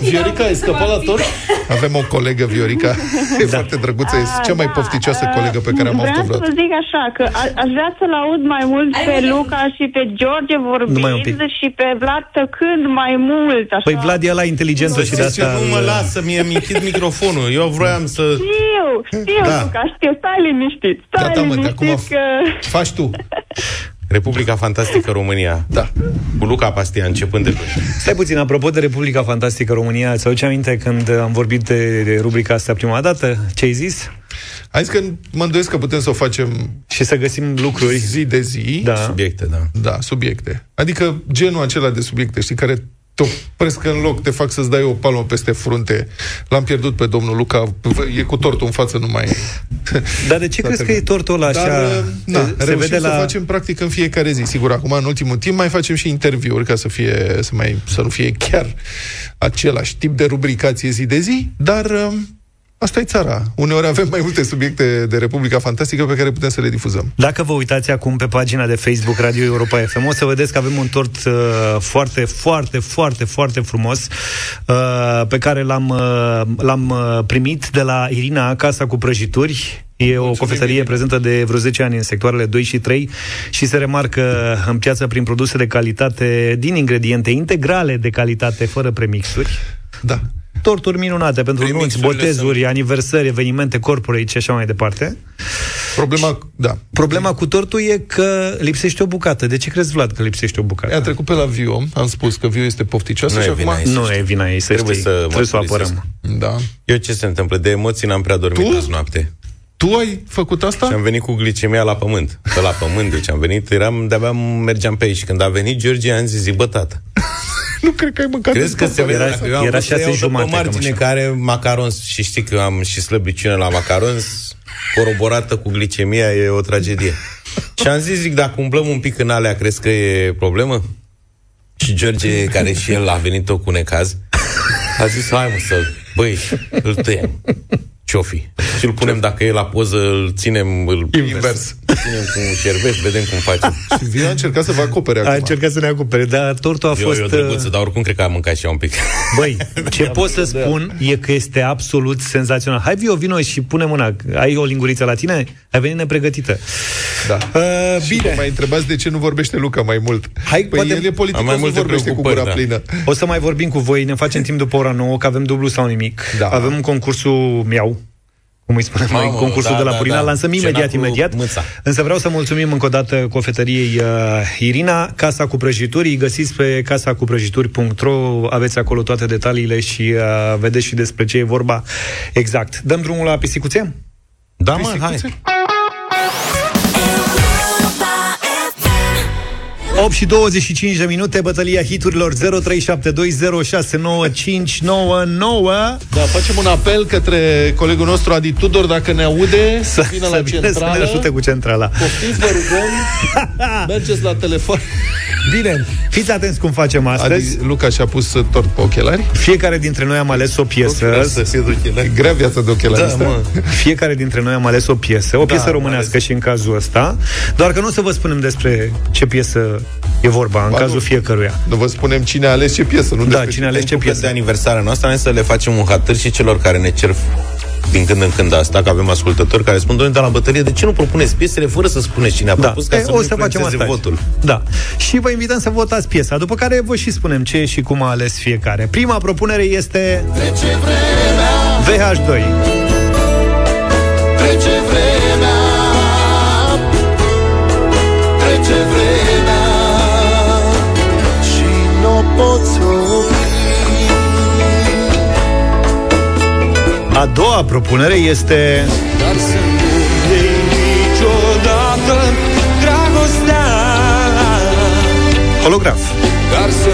Viorica, ai scăpat la tort? Avem o colegă, Viorica, e foarte drăguță, e cea mai pofticioasă colegă pe care am avut-o
Vreau să vă
vreodată.
zic așa, că a- aș vrea să-l aud mai mult pe Luca și pe George
Numai un pic.
vorbind și pe Vlad tăcând mai mult. Așa.
Păi Vlad e la inteligență și de
Zice,
asta...
nu mă lasă, mi-e minchit microfonul. Eu vroiam să...
Știu, știu,
Da.
Luca, știu, stai liniștit, stai
Gata, mă, de
liniștit
acum
că...
Faci tu.
Republica Fantastică România.
Da.
Cu Luca Pastia, începând de luni.
Stai puțin, apropo de Republica Fantastică România, ți aduce aminte când am vorbit de, de rubrica asta prima dată? Ce ai zis?
Hai că mă îndoiesc că putem să o facem
și să găsim lucruri
zi de zi.
Da.
Subiecte, da.
Da, subiecte. Adică genul acela de subiecte, știi, care te opresc în loc, te fac să-ți dai o palmă peste frunte. L-am pierdut pe domnul Luca, e cu tortul în față, nu mai...
Dar de ce crezi că e tortul ăla așa?
Dar, na,
se
reușim
vede
să
la...
facem practic în fiecare zi. Sigur, acum, în ultimul timp, mai facem și interviuri ca să, fie, să, mai, să nu fie chiar același tip de rubricație zi de zi, dar um, asta e țara. Uneori avem mai multe subiecte de Republica Fantastică pe care putem să le difuzăm.
Dacă vă uitați acum pe pagina de Facebook Radio Europa FM, o să vedeți că avem un tort uh, foarte, foarte, foarte, foarte frumos uh, pe care l-am, uh, l-am uh, primit de la Irina Casa cu prăjituri. E o cofetărie prezentă de vreo 10 ani în sectoarele 2 și 3 și se remarcă în piață prin produse de calitate din ingrediente integrale de calitate, fără premixuri.
Da.
Torturi minunate pentru nunți,
Premixurile
botezuri, aniversări, evenimente corporate și așa mai departe.
Problema, da.
Problema cu tortul e că lipsește o bucată. De ce crezi, Vlad, că lipsește o bucată?
A trecut pe la Vio, am spus că Vio este pofticioasă
Nu
și
e
acum...
vina ei, să
Nu
știi.
e vina ei, să
Trebuie
știi.
să
Trebuie să o
mărturisesc.
apărăm.
Da.
Eu ce se întâmplă? De emoții n-am prea dormit
Tu?
azi noapte.
Tu ai făcut asta?
Și am venit cu glicemia la pământ. Pe la pământ, deci am venit, eram, de-abia mergeam pe aici. Și când a venit George, am zis, bă, tată,
Nu cred că ai măcat
Crezi că se vede
Era-
dacă eu am
era
vrut să
șase
iau de
jumate,
pe
cam
margine
așa.
care macarons și știi că eu am și slăbiciune la macarons coroborată cu glicemia e o tragedie. și am zis, zic, dacă umblăm un pic în alea, crezi că e problemă? Și George, care și el a venit tot cu necaz, a zis, hai mă să băi, îl tăiem. Ce-o fi? Și îl punem, dacă e la poză, îl ținem îl
Invers.
Ținem cu un șervet, vedem cum facem.
Și Vio a încercat să vă acopere
A
acum.
încercat să ne acopere, dar tortul a
Eu,
fost...
eu drăguță, dar oricum cred că am mâncat și eu un pic.
Băi, ce pot să spun e că este absolut senzațional. Hai, Vio, vino și pune mâna. Ai o linguriță la tine? Ai venit nepregătită.
Da.
Uh,
Și
bine.
mă mai întrebați de ce nu vorbește Luca mai mult.
Hai,
păi
poate-
el e politicos,
Am mai
nu
multe
vorbește cu
preocupări,
gura
da.
plină.
O să mai vorbim cu voi, ne facem timp după ora 9, că avem dublu sau nimic.
Da.
Avem un concursul miau cum îi spunem noi,
Mamă,
concursul
da,
de la
da,
Purina.
da.
Lansăm
Cena
imediat,
cu
imediat.
mâța.
Însă vreau să mulțumim încă o dată cofetăriei uh, Irina, Casa cu prăjituri. Îi găsiți pe casacuprăjituri.ro, aveți acolo toate detaliile și uh, vedeți și despre ce e vorba exact. Dăm drumul la pisicuțe?
Da, mă, hai.
8 și 25 de minute, bătălia hiturilor 0372069599.
Da, facem un apel către colegul nostru Adi Tudor, dacă ne aude, să vină la
vină să ne
centrală.
ajute cu centrala.
Poftiți, vă rugăm, mergeți la telefon.
Bine, fiți atenți cum facem astăzi.
Adi, Luca și-a pus uh, tort pe ochelari.
Fiecare dintre noi am ales o piesă.
Să fie de ochelari.
E grea viața de ochelari.
Da, mă.
Fiecare dintre noi am ales o piesă, o piesă
am
românească și în cazul ăsta, doar că nu o să vă spunem despre ce piesă e vorba, în
Ba,
cazul
nu.
fiecăruia.
Nu vă spunem cine a ales ce piesă, nu
Da,
despre
cine a ales ce
În
piesă.
de aniversarea noastră, noi să le facem un hatăr și celor care ne cer din când în când asta, că avem ascultători care spun, doamne, de la bătălie, de ce nu propuneți piesele fără să spuneți cine a
Da,
propus, ca
e,
să
o
nu
să facem asta.
influențeze votul?
Da. Și vă invităm să votați piesa, după care vă și spunem ce și cum a ales fiecare. Prima propunere este VH2.
Trece vremea Trece vremea poți opri
A doua propunere este
Dar să nu iei niciodată Dragostea
holograf.
Dar să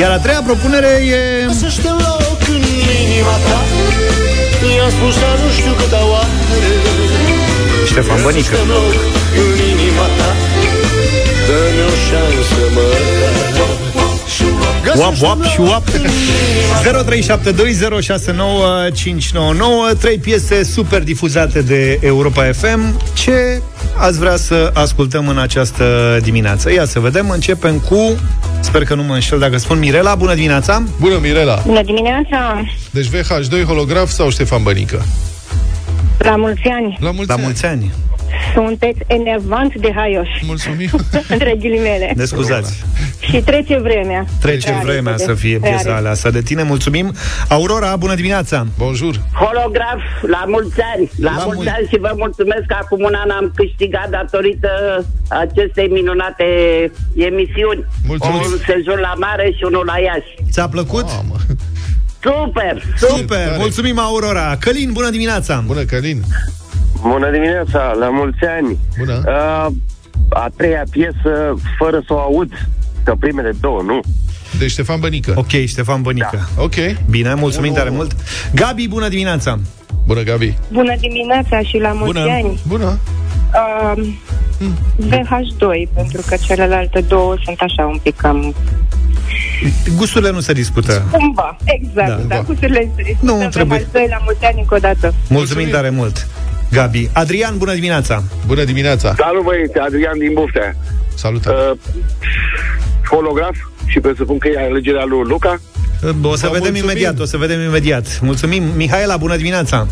Iar a treia propunere e...
Găsește loc în inima ta. I-am spus, dar nu știu câta oară.
Ștefan Bănică.
Găsește loc în inima ta. Dă-mi o șansă măcar
Wap, wap și wap 0372069599 Trei piese super difuzate de Europa FM Ce ați vrea să ascultăm în această dimineață? Ia să vedem, începem cu Sper că nu mă înșel dacă spun Mirela Bună dimineața!
Bună, Mirela!
Bună dimineața!
Deci VH2, holograf sau Ștefan Bănică?
La mulți ani!
La mulți,
La
ani.
mulți ani!
Sunteți enervant de haioși.
Mulțumim.
Între ghilimele.
Ne scuzați.
Și trece vremea.
Trece
Reale,
vremea
de-
să fie
reale.
piesa aleasă de tine. Mulțumim. Aurora, bună dimineața!
Bonjour!
Holograf, la mulți ani, la,
La
mulți
mul-
ani și vă mulțumesc că acum un an am câștigat datorită acestei minunate emisiuni.
Mulțumim.
Un sejur la mare și unul la Iași.
Ți-a plăcut?
Super,
Super! Mulțumim, Aurora! Călin, bună dimineața!
Bună, Călin!
Bună dimineața, la mulți ani.
Bună.
Uh, a treia piesă, fără să o aud, că primele două, nu.
De Ștefan Bănică.
Ok, Ștefan Bănică.
Ok.
Bine, mulțumim tare mult. Gabi, bună dimineața!
Bună, Gabi!
Bună dimineața și la mulți
Bună.
ani.
Bună!
Uh, VH2, pentru că celelalte două sunt așa un pic cam
Gusturile nu se discută.
cumva. Exact,
Da.
da, da gusturile se
Nu
Să
trebuie.
VH2 la mulți ani încă o dată.
Mulțumim tare mult. Gabi. Adrian, bună dimineața!
Bună dimineața!
Salut băieți, Adrian din Buftea.
Salut!
Uh, holograf și presupun că e alegerea lui Luca.
O să
Vă
vedem
mulțumim.
imediat, o să vedem imediat. Mulțumim. Mihaela, bună dimineața!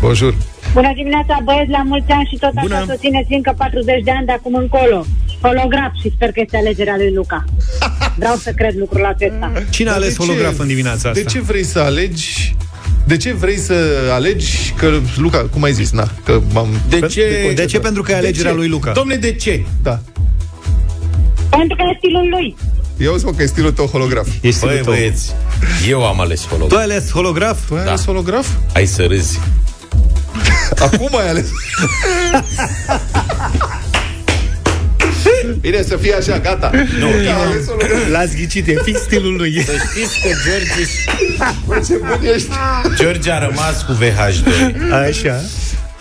Bonjour!
Bună dimineața, băieți, la mulți ani și tot
Bună.
așa să țineți încă 40 de ani de acum încolo. Holograf și sper că este alegerea lui Luca. Vreau să cred lucrul acesta.
Cine a
Dar
ales
de ce-
holograf în dimineața asta?
De ce vrei să alegi de ce vrei să alegi că Luca, cum ai zis, na, că m-am
De ce?
De ce? Pentru că e
De
alegerea
ce?
lui Luca.
Domne, de ce?
Da.
Pentru că e stilul lui.
Eu spun că e stilul tău holograf.
E stilul
Băi,
tău.
băieți, eu am ales
Tu
holograf.
ai ales holograf?
Tu ai
Da.
ales holograf?
Hai să râzi.
Acum ai ales. Bine să fie așa, gata. Nu, ai ales holograf.
L-ați ghicit, e fix stilul lui.
Să știți că George,
Bă, ce bun ești.
George a rămas cu VH2.
Așa.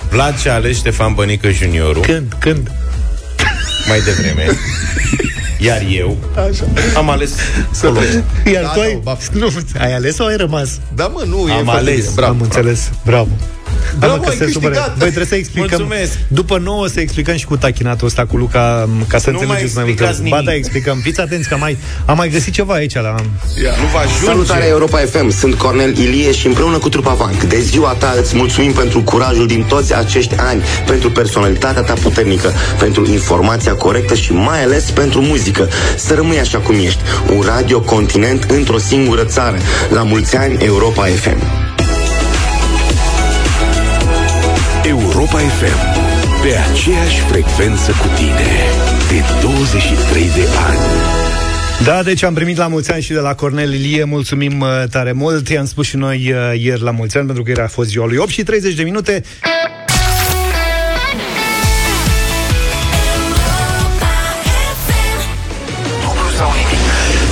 Vlad și-a ales Ștefan Bănică juniorul
Când? Când?
mai devreme. Iar eu
Așa.
am ales holograf.
Iar
Da,
tu ai...
da, baf.
Nu, ai ales sau ai rămas?
Da, mă, nu, e
Am
foarte
ales.
bine. Bravo.
Am înțeles. Bravo.
Bravo,
Da, mă, că
ai
se
câștigat.
supără. Băi, trebuie să explicăm.
Mulțumesc.
După nouă să explicăm și cu tachinatul ăsta cu Luca m, ca să
Nu mai
înțelegeți mai mult.
explicați
Ba
nimic.
da, explicăm. Fiți atenți că am mai, am mai găsit ceva aici la...
Nu vă ajunge.
Salutare Europa FM, sunt Cornel Ilie și împreună cu trupa Vanc, de ziua ta îți mulțumim pentru curajul din toți acești ani, pentru personalitatea ta puternică, pentru informația corectă și mai ales pentru muzică. Să rămâi așa cum ești, un radio continent într-o singură țară. La mulți ani Europa FM.
Europa FM. Pe aceeași frecvență cu tine. De 23 de ani.
Da, deci am primit la mulți ani și de la Cornel Ilie, mulțumim uh, tare mult. I-am spus și noi uh, ieri la mulți ani, pentru că ieri a fost ziua lui 8 și 30 de minute.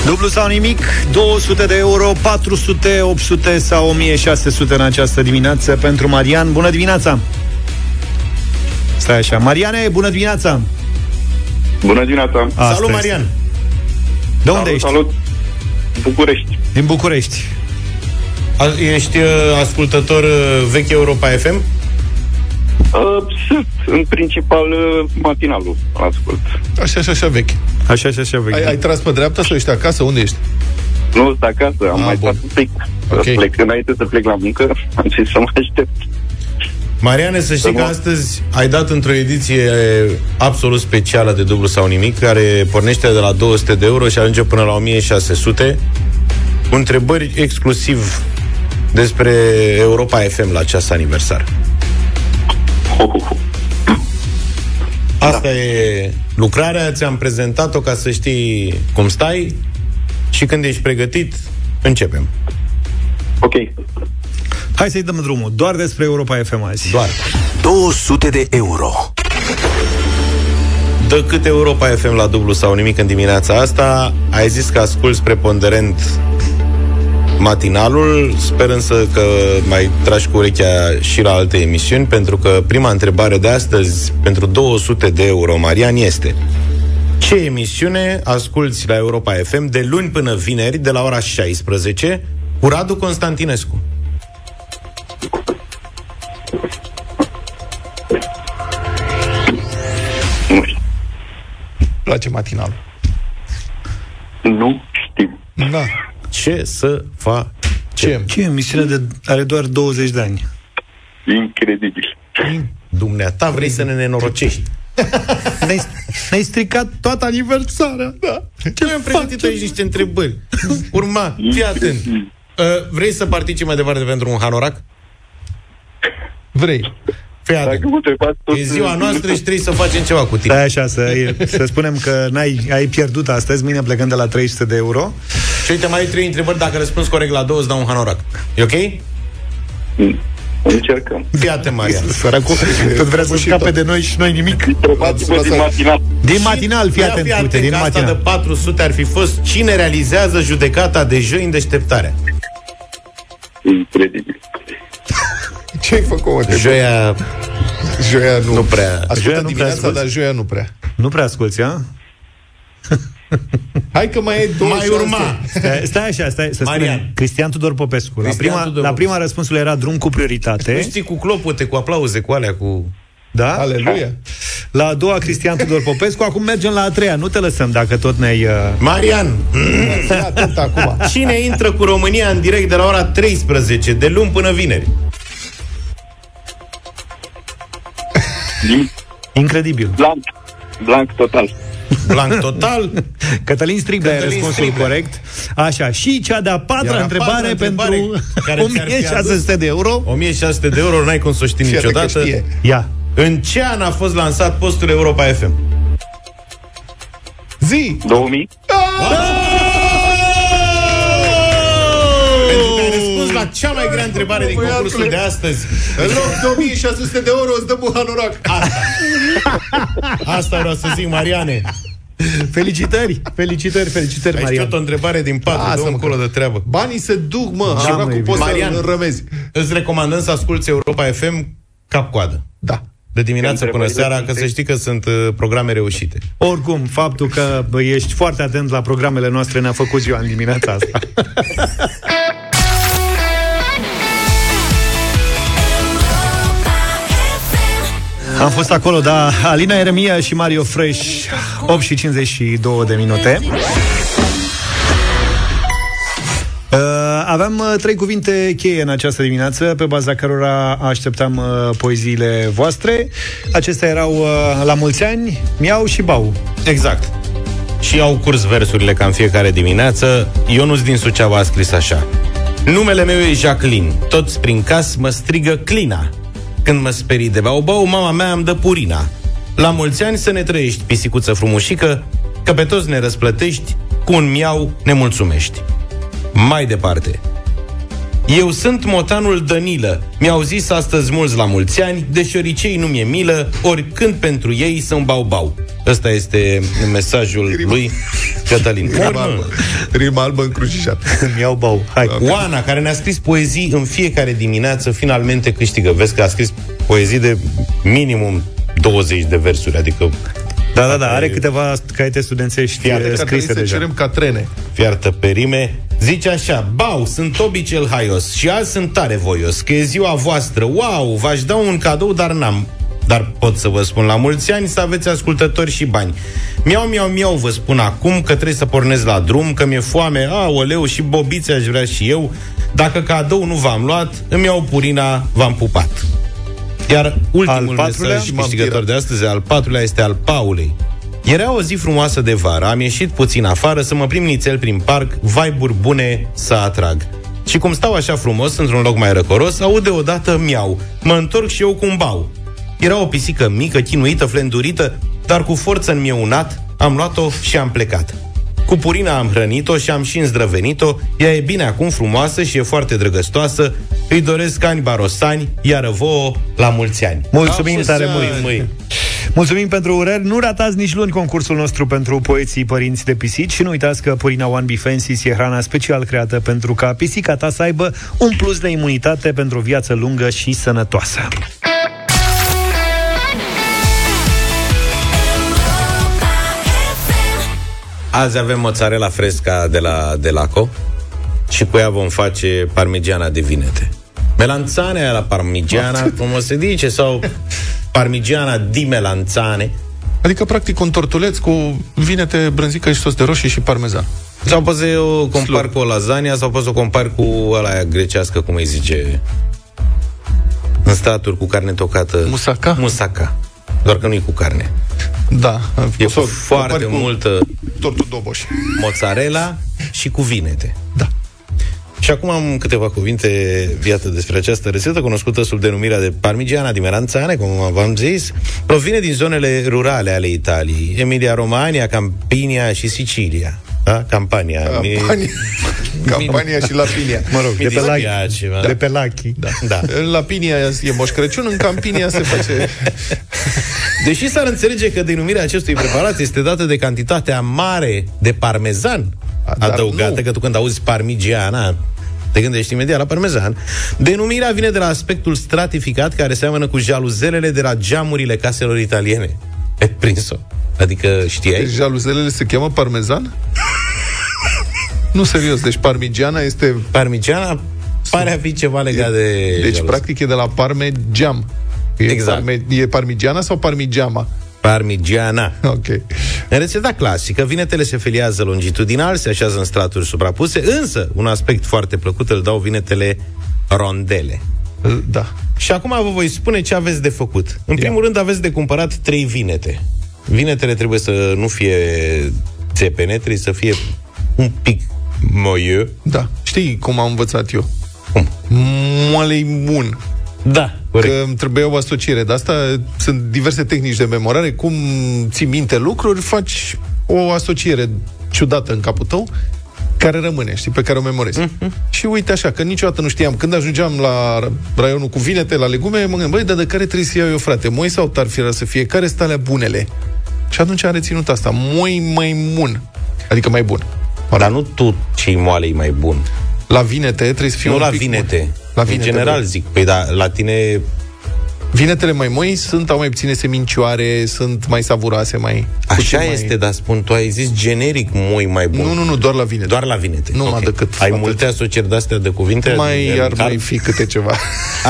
Dublu sau nimic, 200 de euro, 400, 800 sau 1600 în această dimineață pentru Marian. Bună dimineața! Stai așa. Mariane, bună dimineața!
Bună dimineața!
Asta
Salut,
este.
Marian!
De unde
salut,
ești?
Salut! București.
Din București.
A- Ești uh, ascultător uh, vechi Europa FM?
Uh, sunt, în principal, uh, matinalul ascult.
Așa și așa vechi.
Așa și așa vechi.
Ai, ai tras pe dreapta sau ești acasă? Unde ești?
Nu sunt acasă, am
Ah,
mai
bun.
stat un pic.
Ok.
Okay. Plec înainte să plec la muncă, am zis să mă aștept.
Mariane, să știi
Să
că
mă-
astăzi ai dat într-o ediție absolut specială de dublu sau nimic, care pornește de la 200 de euro și ajunge până la 1600, cu întrebări exclusiv despre Europa FM la ceas aniversar. Asta da. e lucrarea, ți-am prezentat-o ca să știi cum stai și când ești pregătit, începem.
Ok.
Hai să-i dăm drumul. Doar despre Europa FM azi.
Doar.
200 de euro.
Dă cât Europa FM la dublu sau nimic în dimineața asta. Ai zis că asculți preponderent matinalul, sper însă că mai tragi cu urechea și la alte emisiuni, pentru că prima întrebare de astăzi, pentru 200 de euro, Marian, este ce emisiune asculți la Europa FM de luni până vineri, de la ora 16, cu Radu Constantinescu?
Place matinal.
Nu știu.
Da.
Ce să fac?
Ce?
Ce emisiune de, are doar 20 de ani?
Incredibil.
dumneata vrei să ne nenorocești.
Ne-ai, ne-ai stricat toată aniversarea. Da.
Ce Noi am pregătit aici niște întrebări. Urma, fii atent. Uh, vrei să participi mai departe pentru un hanorac?
Vrei.
Fii atent. E ziua noastră și trebuie să facem ceva cu tine.
Stai așa, să, să spunem că n-ai, ai pierdut astăzi, mâine plecând de la 300 de euro.
Și uite, mai ai trei întrebări. Dacă răspunzi corect la două, îți dau un hanorac. E ok?
Încercăm.
Fii atent, Marian.
Săracul, tot vrea să scape de noi și noi nimic.
Probați-vă din matinal.
Din matinal, fii
Ia
atent,
fii
uite,
atent
din
că asta
matinal.
de 400 ar fi fost cine realizează judecata de joi în deșteptarea.
Incredibil.
Ce ai făcut, mă?
Joia
Joia nu.
nu prea.
Ascultă
Joia nu prea
dimineața,
asculți?
dar joia nu prea.
Nu prea asculți, a?
Hai că mai e două
Mai
șanse.
urma.
Stai, stai așa, stai, să
Marian.
spunem. Cristian Tudor Popescu. La
Cristian
prima,
Tudor
la
Popescu.
prima răspunsul era drum cu prioritate.
Nu știi cu clopote, cu aplauze, cu alea, cu...
Da?
Aleluia.
La a doua, Cristian Tudor Popescu. Acum mergem la a treia. Nu te lăsăm dacă tot ne-ai... Uh...
Marian,
Fii atent acum.
cine intră cu România în direct de la ora 13, de luni până vineri?
Incredibil.
Blanc. Blanc total.
Blanc total.
Cătălin Striblea e
Cătălin
răspunsul
Striblea.
corect. Așa, și cea de-a patra
Iar a
întrebare
patra întrebare
pentru
care ți-ar fi
1600 de euro.
1600 de euro, n-ai cum să o știi
Fiată că
niciodată.
știe.
Ia.
În ce an a fost lansat postul Europa FM?
Zi!
2000.
Pentru că ai răspuns la cea mai grea întrebare din
Băiatule.
concursul de astăzi.
În loc de 1600 de euro îți dăm un hanorac.
Asta. Asta vreau să zic, Mariane.
Felicitări, felicitări, felicitări,
Ai
Marian.
știut o întrebare din patru,
Lasă-mă
dă încolo
că-
de treabă.
Banii se duc, mă.
Da,
Hanoracul
mă,
poți
Marian.
să-l rămezi.
Îți recomandăm să asculti Europa FM cap-coadă.
Da.
De dimineață până
Întrebările
seara, că
sunt-
să știi că sunt uh, programe reușite.
Oricum, faptul că bă, ești foarte atent la programele noastre ne-a făcut ziua în dimineața asta. Am fost acolo, da, Alina Eremia și Mario Fresh 8 și 52 de minute aveam uh, trei cuvinte cheie în această dimineață, pe baza cărora așteptam uh, poeziile voastre. Acestea erau uh, La mulți ani, Miau și Bau.
Exact. Și au curs versurile ca în fiecare dimineață. Ionuț din Suceava a scris așa. Numele meu e Jacqueline. Toți prin cas mă strigă Clina. Când mă sperii de bau-bau, mama mea îmi dă purina. La mulți ani să ne trăiești, pisicuță frumușică, că pe toți ne răsplătești, cu un miau ne mulțumești. Mai departe. Eu sunt motanul Dănilă. Mi-au zis astăzi mulți la mulți ani, de șoricei nu mi-e milă, oricând pentru ei să-mi bau-bau. Ăsta este mesajul lui Cătălin.
Rima
Ori,
albă.
mă,
Rima albă încrucișată.
Miau Bau. Hai.
Oana, care ne-a scris poezii în fiecare dimineață, finalmente câștigă. Vezi că a scris poezii de minimum 20 de versuri, adică
Da, da, da, are câteva caiete studențești
Fiate,
uh,
că
scrise
să
deja.
cerem ca trene.
fiartă pe rime. Zice așa, bau, sunt Obi cel haios și azi sunt tare voios, că e ziua voastră, wow, v-aș da un cadou, dar n-am. Dar pot să vă spun la mulți ani să aveți ascultători și bani. Miau, miau, miau, vă spun acum că trebuie să pornesc la drum, că mi-e foame, a, oleu și bobițe aș vrea și eu. Dacă cadou nu v-am luat, îmi iau purina, v-am pupat. Iar ultimul
Al patrulea?
mesaj câștigător de astăzi, al patrulea, este al Paulei. Era o zi frumoasă de vară, am ieșit puțin afară să mă prim nițel prin parc, vibe bune să atrag. Și cum stau așa frumos, într-un loc mai răcoros, aud deodată miau. Mă întorc și eu cu un bau. Era o pisică mică, chinuită, flendurită, dar cu forță în mieunat, am luat-o și am plecat. Cu purina am hrănit-o și am și îndrăvenit-o, ea e bine acum frumoasă și e foarte drăgăstoasă, îi doresc ani barosani, iar vouă la mulți ani.
Mulțumim
La
tare
mulți
mult!
ani, măi.
Mulțumim pentru urări. Nu ratați nici luni concursul nostru pentru poeții părinți de pisici și nu uitați că Purina One Be Fences e hrana special creată pentru ca pisica ta să aibă un plus de imunitate pentru o viață lungă și sănătoasă.
Azi avem mozzarella fresca de la Delaco și cu ea vom face parmigiana de vinete. Melanzane alla parmigiana, cum o se dice, sau parmigiana di melanzane.
Adică, practic, un tortuleț cu vinete, brânzică și sos de roșii și parmezan.
Sau poți să o compar cu o lasagna sau poți să o compar cu ăla aia grecească, cum îi zice. în straturi cu carne tocată.
Musaca?
Musaca. Doar că nu e cu carne.
Da.
E cu
Sau
foarte
compari cu
multă
Tortul Doboș.
mozzarella și cu vinete.
Da.
Și acum am câteva cuvinte, iată, despre această rețetă, cunoscută sub denumirea de parmigiana di melanzane, cum v-am zis. Provine din zonele rurale ale Italiei, Emilia-Romagna, Campania și Sicilia. Da? Campania.
Campania, Campania și Lapinia.
Mă rog,
Mi
de pe Lachi.
dispiace, mă.
De pe Lachi.
Da.
Da.
În Lapinia e Moș Crăciun, în Campinia se face...
Deși s-ar înțelege că denumirea acestui preparat este dată de cantitatea mare de parmezan
dar
adăugată,
nu.
că tu când auzi parmigiana, te gândești imediat la parmezan. Denumirea vine de la aspectul stratificat care seamănă cu jaluzelele de la geamurile caselor italiene. Ai prins-o? Adică știai?
Deci jaluzelele se cheamă parmezan? nu, serios, deci parmigiana este...
Parmigiana pare a fi ceva legat de
Deci,
jaluz.
practic, e de la parmegiam. E
Exact.
Parme, e parmigiana sau parmigiama?
Parmigiana.
Ok.
În rețeta clasică, vinetele se feliază longitudinal, se așează în straturi suprapuse, însă un aspect foarte plăcut îl dau vinetele rondele.
Da.
Și acum vă voi spune ce aveți de făcut. În primul rând aveți de cumpărat trei vinete. Vinetele trebuie să nu fie țepene, trebuie să fie un pic moieu.
Da. Știi cum am învățat eu? Cum? Moalei bun.
Da,
Că îmi trebuie o asociere. De asta sunt diverse tehnici de memorare. Cum ții minte lucruri, faci o asociere ciudată în capul tău care rămâne, știi, pe care o memorezi. Mm-hmm. Și uite așa, că niciodată nu știam. Când ajungeam la raionul cu vinete, la legume, mă gândeam, băi, dar de care trebuie să iau eu, frate? Moi sau tarfira să fie? Care sunt alea bunele? Și atunci am reținut asta. Moi mai bun. Adică mai bun.
Dar nu tu ce moale e mai bun.
La vinete trebuie să fie
nu
un
la
pic
vinete.
bun. La
în
vinete,
general
da.
zic. Păi da, la tine
Vinetele mai moi sunt, au mai puține semincioare, sunt mai savuroase, mai...
Așa
puțin
este, dar spun, tu ai zis generic moi mai bun.
Nu, nu, nu, doar la vinete.
Doar la vinete.
Nu
Ok.
mai decât
Ai
atât.
multe asocieri de-astea de cuvinte?
Mai
De-
ar
de-
mai fi câte ceva.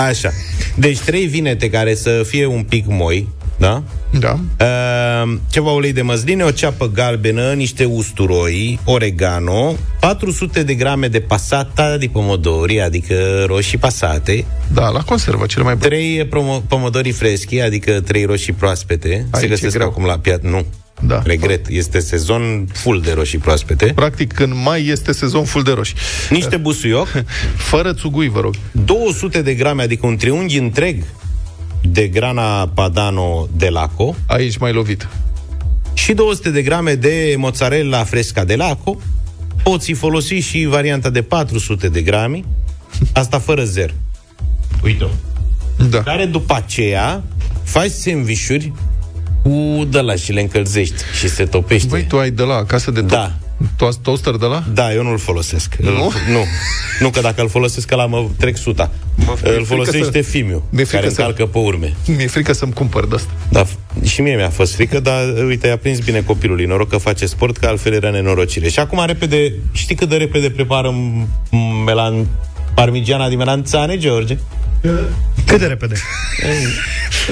Așa. Deci trei vinete care să fie un pic moi, da?
Da.
Uh, ceva ulei de măsline, o ceapă galbenă, niște usturoi, oregano, 400 de grame de pasata di pomodori, adică roșii pasate.
Da, la conservă, cel mai bun.
3 promo- pomodori freschi, adică 3 roșii proaspete.
Aici
Se
e
găsesc
greu.
acum la piață. Nu.
Da.
Regret, este sezon full de roșii proaspete.
Practic, în mai este sezon full de roșii.
Niște busuioc.
Fără țugui, vă rog.
200 de grame, adică un triunghi întreg de grana padano de laco.
Aici mai lovit.
Și 200 de grame de mozzarella fresca de laco. Poți folosi și varianta de 400 de grame. Asta fără zer. Uite-o.
Da.
Care după aceea faci sandvișuri cu de la și le încălzești și se topește.
Băi, tu ai de la acasă de tot?
Da.
Tu ați toaster de la?
Da, eu nu-l folosesc.
Nu?
Îl, nu. Nu, că dacă îl folosesc, ăla mă trec suta.
frică
Îl folosește
să-
Fimiu,
mi-e frică
care
să-
încalcă pe urme.
Mi-e frică să-mi cumpăr de asta.
Da, f- și mie mi-a fost frică, dar uite, a prins bine copilului. Noroc că face sport, că altfel era nenorocire. Și acum repede, știi cât de repede preparăm m- melan parmigiana di melanzane, George?
Cât de repede?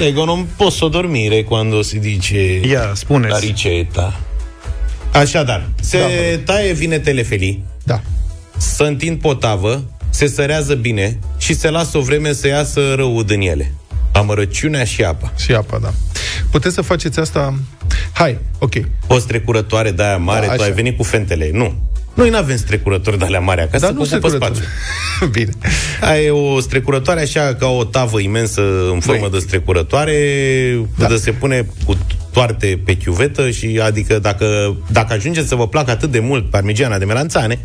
Ego, non posso dormire quando si dice
Ia, spuneți.
la ricetta. Așadar, se da, taie vinetele felii,
Da.
să întind potavă, se sărează bine și se lasă o vreme să iasă rău din ele. Amărăciunea și apa.
Și apa, da. Puteți să faceți asta... Hai, ok.
O strecurătoare de aia mare,
Da,
da, tu
așa.
ai venit cu fentele. Nu. Noi nu avem strecurători de alea mari acasă,
Dar
Dar
nu
nu ocupă
strecurători.
spațiu.
Bine.
Ai o strecurătoare așa ca o tavă imensă în formă de strecurătoare, da. de se pune cu toarte pe chiuvetă și adică dacă, dacă ajungeți să vă placă atât de mult parmigiana de melanțane,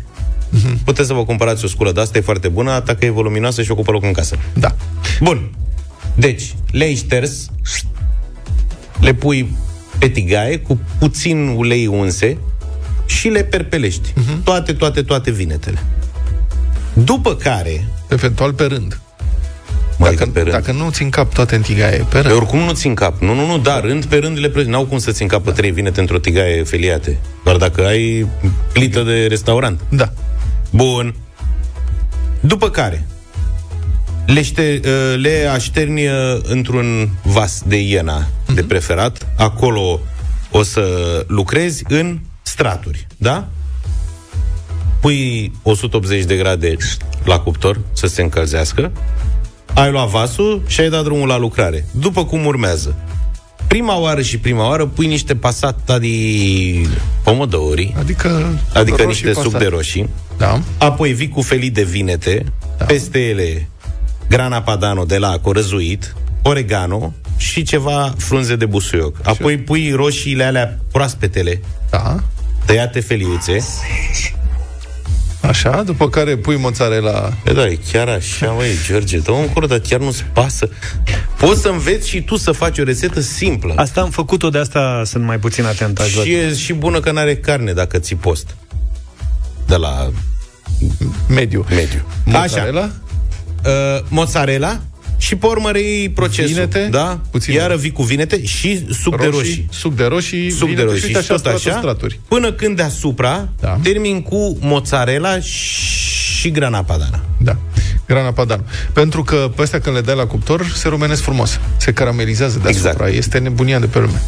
Mhm.
puteți să vă cumpărați o sculă de asta, e foarte bună, atât că e voluminoasă și ocupă loc în casă.
Da.
Bun. Deci, le-ai șters, le pui pe tigaie cu puțin ulei unse și le perpelești. Uh-huh. Toate, toate, toate vinetele. După care...
Eventual pe rând.
Mai
Dacă,
pe rând.
dacă nu ți în cap toate în tigaie, pe
Pe
rând.
oricum nu țin cap. Nu, nu, nu, da, rând pe rând le pre... N-au cum să țin cap pe trei vinete într-o tigaie feliate. Doar dacă ai plită de restaurant.
Da.
Bun. După care le, ște, uh, le așterni uh, într-un vas de iena de preferat. Acolo o să lucrezi în straturi, da? Pui 180 de grade la cuptor să se încălzească. Ai luat vasul și ai dat drumul la lucrare. După cum urmează. Prima oară și prima oară pui niște pasata de pomodori,
Adică,
adică
roșii
niște suc
pasate.
de roșii,
Da.
apoi vii cu felii de vinete, da. peste ele grana padano de la corăzuit, oregano și ceva frunze de busuioc. Apoi pui roșiile alea proaspetele,
Da.
tăiate feliuțe.
Așa, după care pui mozzarella.
E, da, e chiar așa, măi, George, dă un cur, dar chiar nu-ți pasă. Poți să înveți și tu să faci o rețetă simplă.
Asta am făcut-o, de asta sunt mai puțin atent. aș vrea.
Și e și bună că n-are carne dacă ți post. De la
mediu.
Mediu.
Mozzarella?
Așa. Uh, mozzarella și pe urmă reiei procesul.
Vinete?
Da?
Puțin.
Iară vii cu vinete și suc de
Roșii,
roșii.
suc de roșii,
Suc de
vinete
roșii
și
și,
uite așa
tot
straturi,
așa,
straturi.
până când deasupra da. termin cu mozzarella și grana padano.
Da, grana padano. Pentru că pe astea când le dai la cuptor, se rumenesc frumos. Se caramelizează deasupra. Exact. Este nebunia de pe lume.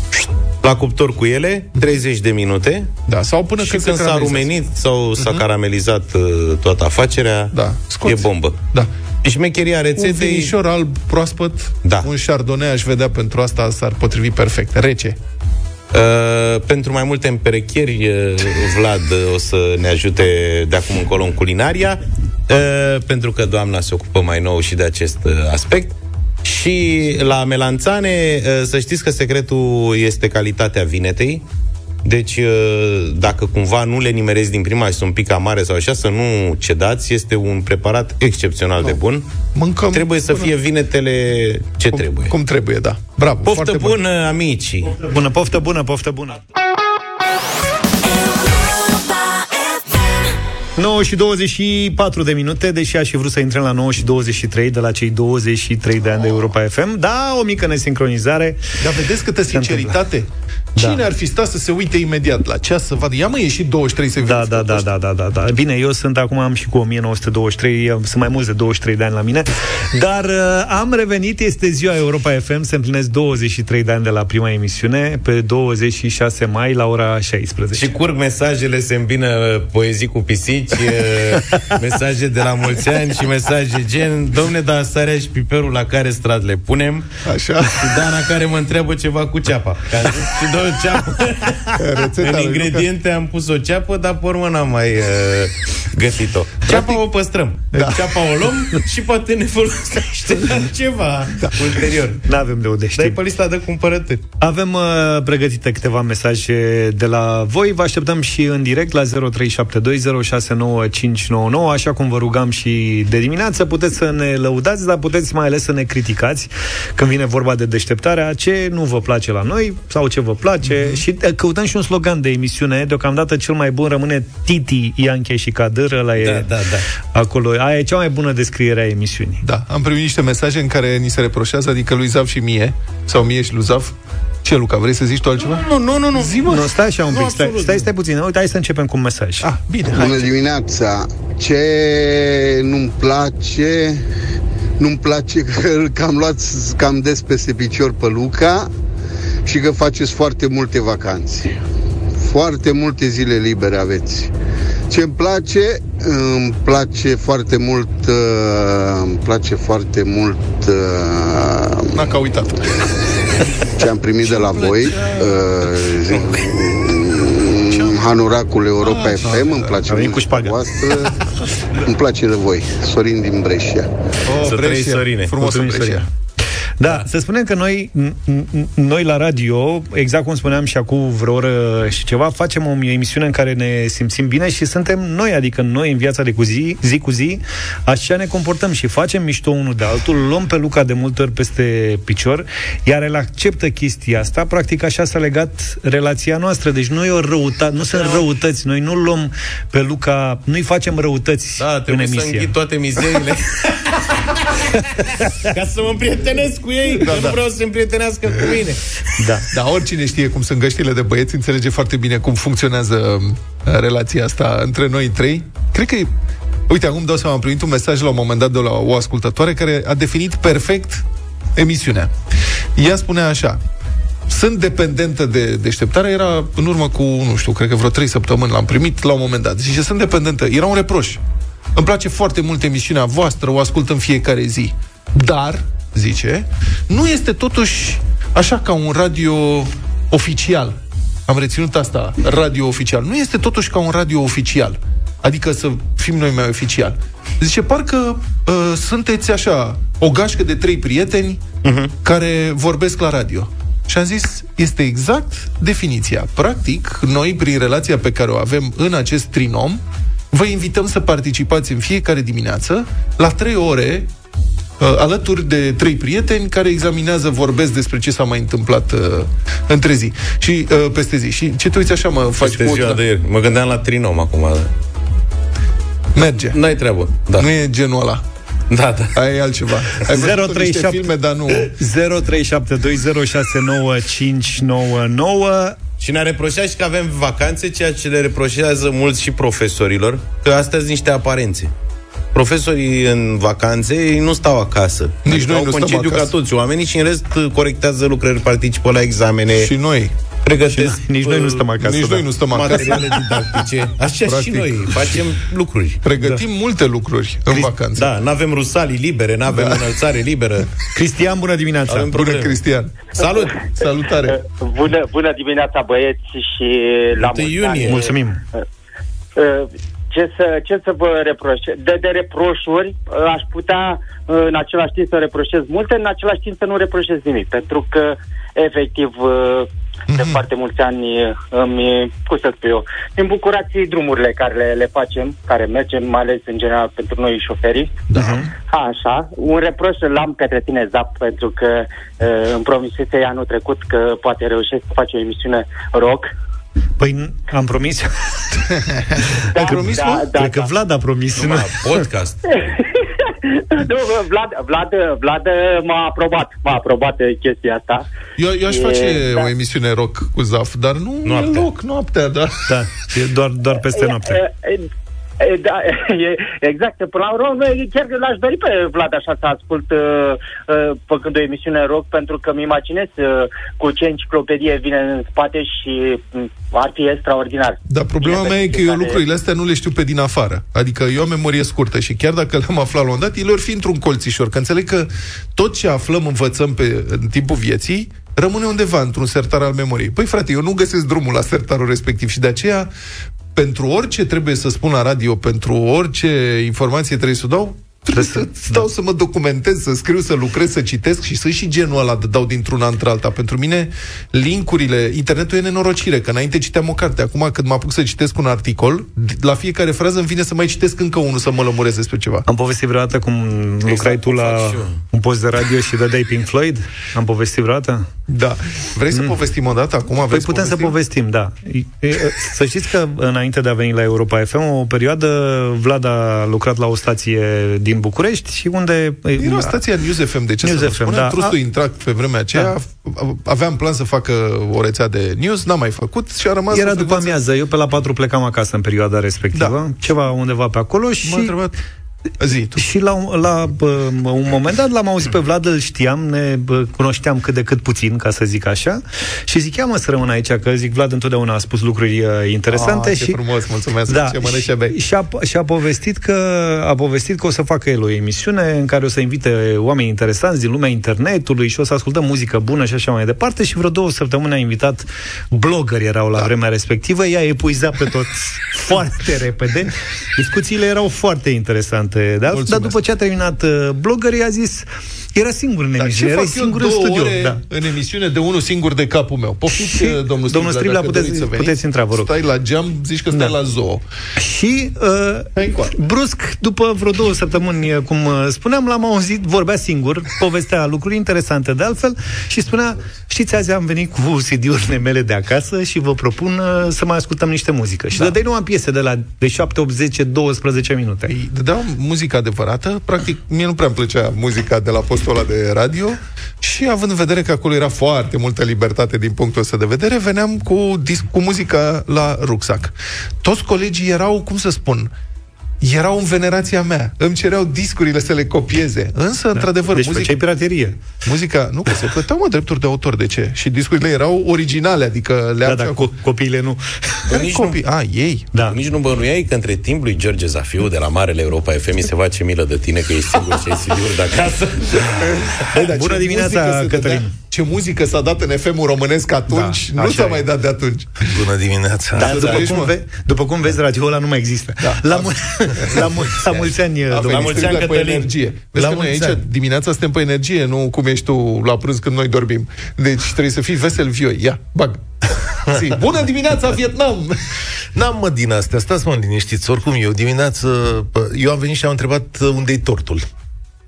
La cuptor cu ele, 30 de minute.
Da, sau până
și
când
când,
se
s-a
caramelizează.
rumenit sau s-a
Mhm.
caramelizat uh, toată afacerea,
da,
e bombă.
Da.
Șmecheria
Un
rețetei...
vinișor alb proaspăt,
Da.
un chardonnay aș vedea pentru asta, s-ar potrivi perfect. Rece.
Uh, pentru mai multe împerecheri, uh, Vlad uh, o să ne ajute de acum încolo în culinaria, uh, pentru că doamna se ocupă mai nou și de acest uh, aspect. Și la melanțane, uh, să știți că secretul este calitatea vinetei. Deci, uh, dacă cumva nu le nimerezi din prima și sunt un pic amare sau așa, să nu cedați. Este un preparat excepțional de bun.
Mâncăm
Trebuie să fie vinetele ce trebuie.
Cum trebuie, da. Bravo,
Poftă
foarte bun.
bună, amicii!
Bună, poftă bună, poftă bună! 9 și 24 de minute, deși aș fi vrut să intrăm la 9 și 23 de la cei 23 de ani de Europa FM. Da, o mică nesincronizare.
Dar vedeți câtă
Se
sinceritate? Cine ar fi stat să se uite imediat la ceas să vadă? Ia mă, e și 23 să
Da, da, da, da, da, da, da. Bine, eu sunt acum am și cu 1923, eu- sunt mai mulți de 23 de ani la mine, dar uh, am revenit, este ziua Europa FM, se împlinesc 23 de ani de la prima emisiune, pe 26 mai la ora 16.
Și curg mesajele, se îmbină uh, poezii cu pisici, uh, mesaje de la mulți ani și mesaje gen Domne, dar sarea și piperul la care strat le punem?
Așa.
Și Dana care mă întreabă ceva cu ceapa. Că am zis și două ceapă.
Rețeta
În
lui
ingrediente am pus o ceapă, dar pe urmă n-am mai uh, găsit-o. Ceapa o păstrăm. Da. Ceapa o luăm și poate ne folosește la ceva da. ulterior.
N-avem de unde
Dar e pe lista de cumpărături.
Avem uh, pregătite câteva mesaje de la voi. Vă așteptăm și în direct la 0372069599, așa cum vă rugam și de dimineață. Puteți să ne lăudați, dar puteți mai ales să ne criticați când vine vorba de deșteptarea, ce nu vă place la noi sau ce vă place. Mm-hmm. Și uh, căutăm și un slogan de emisiune. Deocamdată cel mai bun rămâne Titi, Ianche și Cadâr. Ăla e
Da, da, da.
acolo. Aia e cea mai bună descriere a emisiunii.
Da, am primit niște mesaje în care ni se reproșează, adică lui Zav și mie, sau mie și lui Zav. Ce, Luca, vrei să zici tu altceva?
Nu, nu, nu, nu.
Zi, mă.
Nu, stai așa un
Nu,
pic, stai,
absolut
stai,
nu.
stai puțin. Uite, hai să începem cu un mesaj.
Ah, bine,
Bună dimineața! Ce nu-mi place, nu-mi place că îl cam luați cam des peste picior pe Luca și că faceți foarte multe vacanțe. Foarte multe zile libere aveți. Ce îmi place, îmi place foarte mult, uh, îmi place foarte mult uh,
N-a ca uitat.
ce am primit de la voi. Uh, Hanoracul Europa FM, îmi place
Avem
mult cu voastră, îmi place de voi. Sorin din Brescia.
Oh,
Să trăiți, Sorine.
Frumos în
Mulțumim,
Brescia.
Da, să spunem că noi, n- n- noi la radio, exact cum spuneam și acum vreo oră și ceva, facem o emisiune în care ne simțim bine și suntem noi, adică noi în viața de cu zi, zi cu zi, așa ne comportăm și facem mișto unul de altul, luăm pe Luca de multe ori peste picior, iar el acceptă chestia asta, practic așa s-a legat relația noastră, deci nu e o răutate, nu sunt răutăți, noi nu luăm pe Luca, nu-i facem răutăți
Da,
în
trebuie să
emisie.
înghit toate mizerile. Ca să mă împrietenesc cu ei, da, că
da.
nu vreau să se împrietenească cu mine.
Da.
Dar oricine știe cum sunt găștile de băieți, înțelege foarte bine cum funcționează uh, relația asta între noi trei. Cred că e... Uite, acum dau seama, am primit un mesaj la un moment dat de la o ascultătoare care a definit perfect emisiunea. Ea spunea așa, sunt dependentă de deșteptare, era în urmă cu, nu știu, cred că vreo trei săptămâni l-am primit la un moment dat. Zice, sunt dependentă. Era un reproș. Îmi place foarte mult emisiunea voastră, o ascult în fiecare zi. Dar, zice, nu este totuși așa ca un radio oficial. Am reținut asta, radio oficial. Nu este totuși ca un radio oficial. Adică să fim noi mai oficial. Zice, parcă uh, sunteți așa, o gașcă de trei prieteni uh-huh. care vorbesc la radio. Și am zis, este exact definiția. Practic, noi, prin relația pe care o avem în acest trinom, vă invităm să participați în fiecare dimineață la trei ore uh, alături de trei prieteni care examinează, vorbesc despre ce s-a mai întâmplat uh, între zi și uh, peste zi. Și ce te uiți așa, mă, faci
Peste ziua de ieri. Mă gândeam la trinom acum.
Merge.
N-ai treabă. Da.
Nu e genul ăla.
Da, da.
Aia e altceva. Ai văzut niște filme, dar nu...
0372069599
Și ne-a reproșat și că avem vacanțe, ceea ce le reproșează mulți și profesorilor, că astea sunt niște aparențe. Profesorii în vacanțe ei nu stau acasă.
Nici
Adică
noi
au
nu stăm
concediu
acasă.
ca toți oamenii și în rest corectează lucrări, participă la examene.
Și noi.
Pregătesc
Și nici noi nu stăm acasă,
Nici
da.
noi nu stăm acasă.
materiale didactice. Așa
Practic.
și noi facem lucruri.
Pregătim da. multe lucruri în vacanță.
Da, nu avem rusalii libere, nu avem
Da.
înălțare liberă.
Cristian, bună dimineața!
Avem
Bună,
probleme.
Cristian.
Salut!
Salutare.
Bună, bună dimineața, băieți, și la
1
mulți
iunie.
ani.
Mulțumim!
Uh, Ce să, ce să vă reproșe? De, de reproșuri uh, aș putea uh, în același timp să reproșez multe, în același timp să nu reproșez nimic, pentru că efectiv uh, de foarte mulți ani uh, îmi, cum să spun eu, îmi bucurați drumurile care le, le facem, care mergem, mai ales în general pentru noi șoferii.
Da.
Așa, un reproș îl am către tine, Zap, pentru că uh, îmi promisese anul trecut că poate reușesc să faci o emisiune rock.
Păi n- am promis.
Da,
Ai promis,
da,
mă?
da,
Cred că
da.
Vlad a promis.
Numai podcast.
nu, Vlad, Vlad, Vlad m-a aprobat, m-a aprobat eh, chestia asta.
Eu, eu aș
E,
face
da.
o emisiune rock cu Zaf, dar nu
Noaptea.
e loc, noaptea, da.
Da, e doar, doar peste noapte.
E, e, e, Da, e, exact. Până la urmă, chiar că l-aș dori pe Vlad așa să ascult uh, uh, făcând o emisiune rock, pentru că mi imaginez uh, cu ce enciclopedie vine în spate și mm, ar fi extraordinar.
Dar problema
Bine,
mea e
pentru
că eu
fiecare-
lucrurile astea nu le știu pe din afară. Adică eu am memorie scurtă și chiar dacă le-am aflat la un dat, ele or fi într-un colțișor. Că înțeleg că tot ce aflăm, învățăm pe, în timpul vieții, rămâne undeva într-un sertar al memoriei. Păi frate, eu nu găsesc drumul la sertarul respectiv și de aceea pentru orice trebuie să spun la radio, pentru orice informație trebuie să o dau, trebuie să stau să mă documentez, să scriu, să lucrez, să citesc și să și genul ăla de dau dintr-una într-alta. Pentru mine, linkurile, internetul e nenorocire, că înainte citeam o carte. Acum, când mă apuc să citesc un articol, la fiecare frază îmi vine să mai citesc încă unul, să mă lămuresc despre ceva.
Am povestit vreodată cum lucrai tu la un post de radio și dădeai Pink Floyd? Am povestit vreodată?
Da. Vrei să povestim o dată acum?
Păi
Vreți să
putem să
povestim?
povestim, da. E, e, Să știți că înainte de a veni la Europa FM, o perioadă Vlad a lucrat la o stație din București și unde...
Era stația News FM, de ce
News
să nu
FM,
spunem?
da.
Trustul
A-
Intrac pe vremea aceea
Da.
aveam plan să facă o rețea de news, n-am mai făcut și a rămas...
Era
o
după
frecvență-
amiază, eu pe la 4 plecam acasă în perioada respectivă, da. ceva undeva pe acolo și...
M-a întrebat... Zi, tu.
Și la, un- la bă, un moment dat l-am auzit pe Vlad, îl știam, ne bă, cunoșteam cât de cât puțin, ca să zic așa, și zic, ia mă să rămân aici, că zic, Vlad întotdeauna a spus lucruri uh, interesante
Ah, ce
și...
frumos, mulțumesc, ce mănânci și bei.
și a, și a povestit că a povestit că o să facă el o emisiune în care o să invite oameni interesanți din lumea internetului și o să ascultăm muzică bună și așa mai departe și vreo două săptămâni a invitat blogări erau la da. vremea respectivă, ea epuiza pe toți foarte repede. Discuțiile erau foarte interesante, da? dar după ce a terminat uh, blogării a zis era singur în
Dar ce
emisiune, era
fac eu
singur în
două
studio.
ore
Da.
în emisiune de unul singur de capul meu? Poftiți,
Și-
uh, domnul Striblea,
domnul Striblea,
dacă
puteți-
doriți să veniți.
puteți intra, vă rog.
Stai la geam, zici că stai
Da.
la zoo.
Și uh, brusc, după vreo două săptămâni, uh, cum uh, spuneam, l-am auzit, vorbea singur, povestea lucruri interesante de altfel și spunea, știți, azi am venit cu CD-urile mele de acasă și vă propun uh, să mai ascultăm niște muzică. Și da. dădeai numai piese de la de 7, 8, 10, 12 minute.
Îi dădeau muzică adevărată, practic mie nu prea îmi plăcea muzica de la postul ăla de radio și având în vedere că acolo era foarte multă libertate din punctul ăsta de vedere, veneam cu, dis- cu muzica la rucsac. Toți colegii erau, cum să spun, erau în venerația mea. Îmi cereau discurile să le copieze. Însă, da. într-adevăr,
Deci
muzica...
făceai piraterie.
Muzica, nu, că se plăteau, mă, drepturi de autor, de ce? Și discurile erau originale, adică le
Da, da, co- copiile nu.
Care
nici
copii? A, ei.
Da.
Nici nu bănuiai că între timp lui George Zafiu de la Marele Europa FM se face milă de tine că ești singur și ai CD-uri de acasă.
Băi, dar
Bună
ce
dimineața,
muzică se
Cătălin.
dădea- Ce muzică s-a dat în FM-ul românesc atunci,
Da,
nu
așa
s-a
e.
mai dat de atunci.
Bună dimineața!
Da,
Să
după,
trăiești,
cum
mă.
ve- după cum vezi, radioul ăla nu mai există. Da. La, mu- la, mu- la mulți ani,
A
domnule.
venit
mulți
strict
ani,
pe
Cătălin.
energie. Vezi
La
că noi
mulți
aici
ani.
dimineața suntem pe energie, nu cum ești tu la prânz când noi dormim. Deci trebuie să fii vesel vioi. Ia, bag. Zi. Bună dimineața, Vietnam!
N-am mă din astea, stați mă liniștiți. Oricum, eu dimineață, pă, eu am venit și am întrebat uh, unde-i tortul.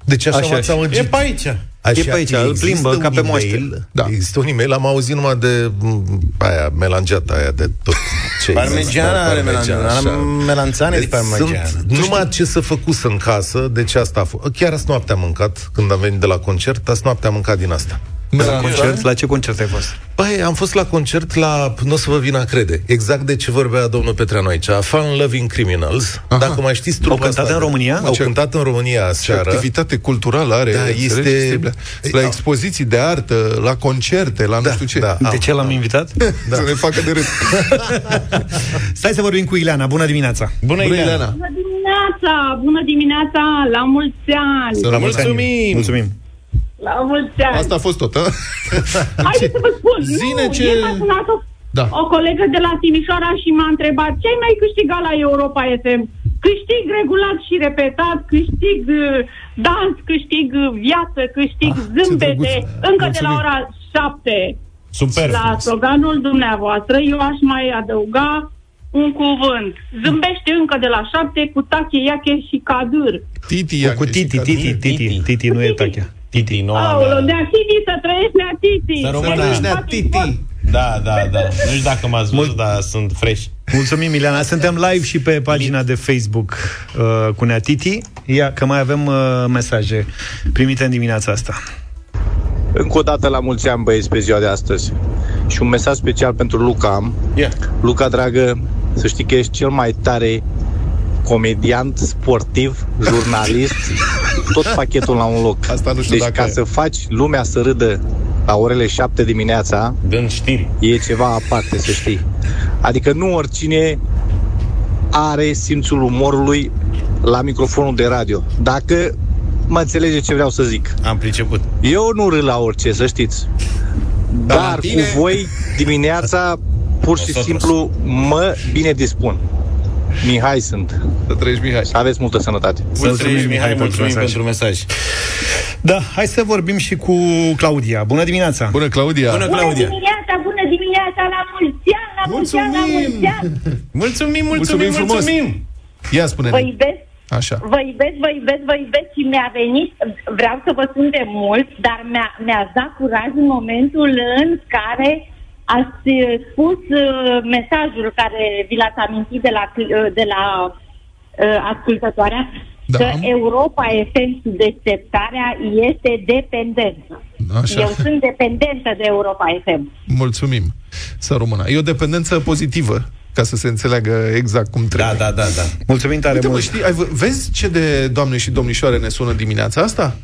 Deci așa,
Așa,
m-ați
și-
amăgit.
E pe aici.
Așa,
E pe aici, îl
există
plimbă
un
ca pe
e-mail,
moaște.
Da. Există un e-mail, am auzit numai de m, aia, melangeata aia de tot. Ce
Parmegiana are melanzane, are melanțane de parmegiana.
Sunt numai ce să făcus în casă, deci asta a fost. Chiar azi noaptea am mâncat, când am venit de la concert, azi noaptea am mâncat din asta.
La concert, la ce concert ai fost?
Păi, am fost la concert la, nu o să vă vină a crede, exact de ce vorbea domnul Petreanu aici, Fun Loving Criminals. Aha. Dacă mai știți trupa
Au cântat
asta
în
de-
România?
Au cântat în România
Ce
seară.
activitate culturală are.
Da,
înțelegi?
este-
La expoziții de artă, la concerte, la nu știu ce.
da.
De ce l-am invitat?
Să ne facă de râs.
Stai să vorbim cu Ileana. Bună dimineața!
Bună,
Bună,
Ileana!
Ileana!
Bună dimineața! Bună dimineața! La mulți ani!
Să rămâi.
Mulțumim!
Mulțumim!
La mulți ani!
Asta a fost tot, a?
Haideți să vă spun!
Zine
nu,
ce-
ieri m-a sunat o,
Da.
o colegă de la Timișoara și m-a întrebat ce ai mai câștigat la Europa FM? Câștig regulat și repetat, câștig uh, dans, câștig uh, viață, câștig
Ah, ce
zâmbete,
drăguț.
încă de la
Mulțumim.
ora 7.
Super
La
frumos.
sloganul dumneavoastră, eu aș mai adăuga un cuvânt. Zâmbește încă de la 7 cu tache, iache și cadâr.
Titi,
Cu Titi, Titi, Titi, Titi, nu e tachea.
Titi, noua
Aoleu,
mea.
nea Titi, să trăiești nea Titi!
Să rămână.
Să
Nea
Titi.
Da, da, da. Nu știu dacă m-ați văzut, dar sunt fresh.
Mulțumim, Ileana. Suntem live și pe pagina de Facebook uh, cu Nea Titi. Ia că mai avem uh, mesaje primite în dimineața asta.
Încă o dată la mulți ani, băieți, pe ziua de astăzi. Și un mesaj special pentru Luca am.
Yeah.
Luca, dragă, să știi că ești cel mai tare comediant, sportiv, jurnalist, tot pachetul la un loc.
Asta nu știu
deci
dacă
ca
e.
să faci lumea să râdă la orele 7 dimineața,
Dând știri.
e ceva aparte, să știi. Adică nu oricine are simțul umorului la microfonul de radio. Dacă mă înțelege ce vreau să zic.
Am priceput.
Eu nu râd la orice, să știți.
Dar la
Dar
tine-
cu voi dimineața pur și
Nosotros.
simplu mă bine dispun. Mihai sunt.
Să trăiești, Mihai.
Aveți multă sănătate.
Să trăiești, Mihai,
pentru
mulțumim
mesaj.
pentru mesaj.
Da, hai să vorbim și cu Claudia. Bună dimineața!
Bună, Claudia!
Bună,
Bună
Claudia!
dimineața, bună dimineața, la mulți ani, la mulți ani, la mulți ani!
Mulțumim, mulțumim,
Mulțumim frumos.
mulțumim!
Ia spune
Vă iubesc,
Așa.
vă iubesc, vă iubesc, vă iubesc și mi-a venit, vreau să vă sun de mult, dar mi-a, mi-ați dat curaj în momentul în care ați uh, spus uh, mesajul care vi l-ați amintit de la, cl- uh, de la uh, ascultătoarea,
Da.
că Europa FM sub deșteptarea este dependență.
Așa.
Eu sunt dependentă de Europa FM.
Mulțumim. Să rămână. E o dependență pozitivă, ca să se înțeleagă exact cum trebuie.
Da, da, da, da.
Mulțumim tare
Uite, mă,
mult!
știi, ai, vă- vezi ce de doamne și domnișoare ne sună dimineața asta?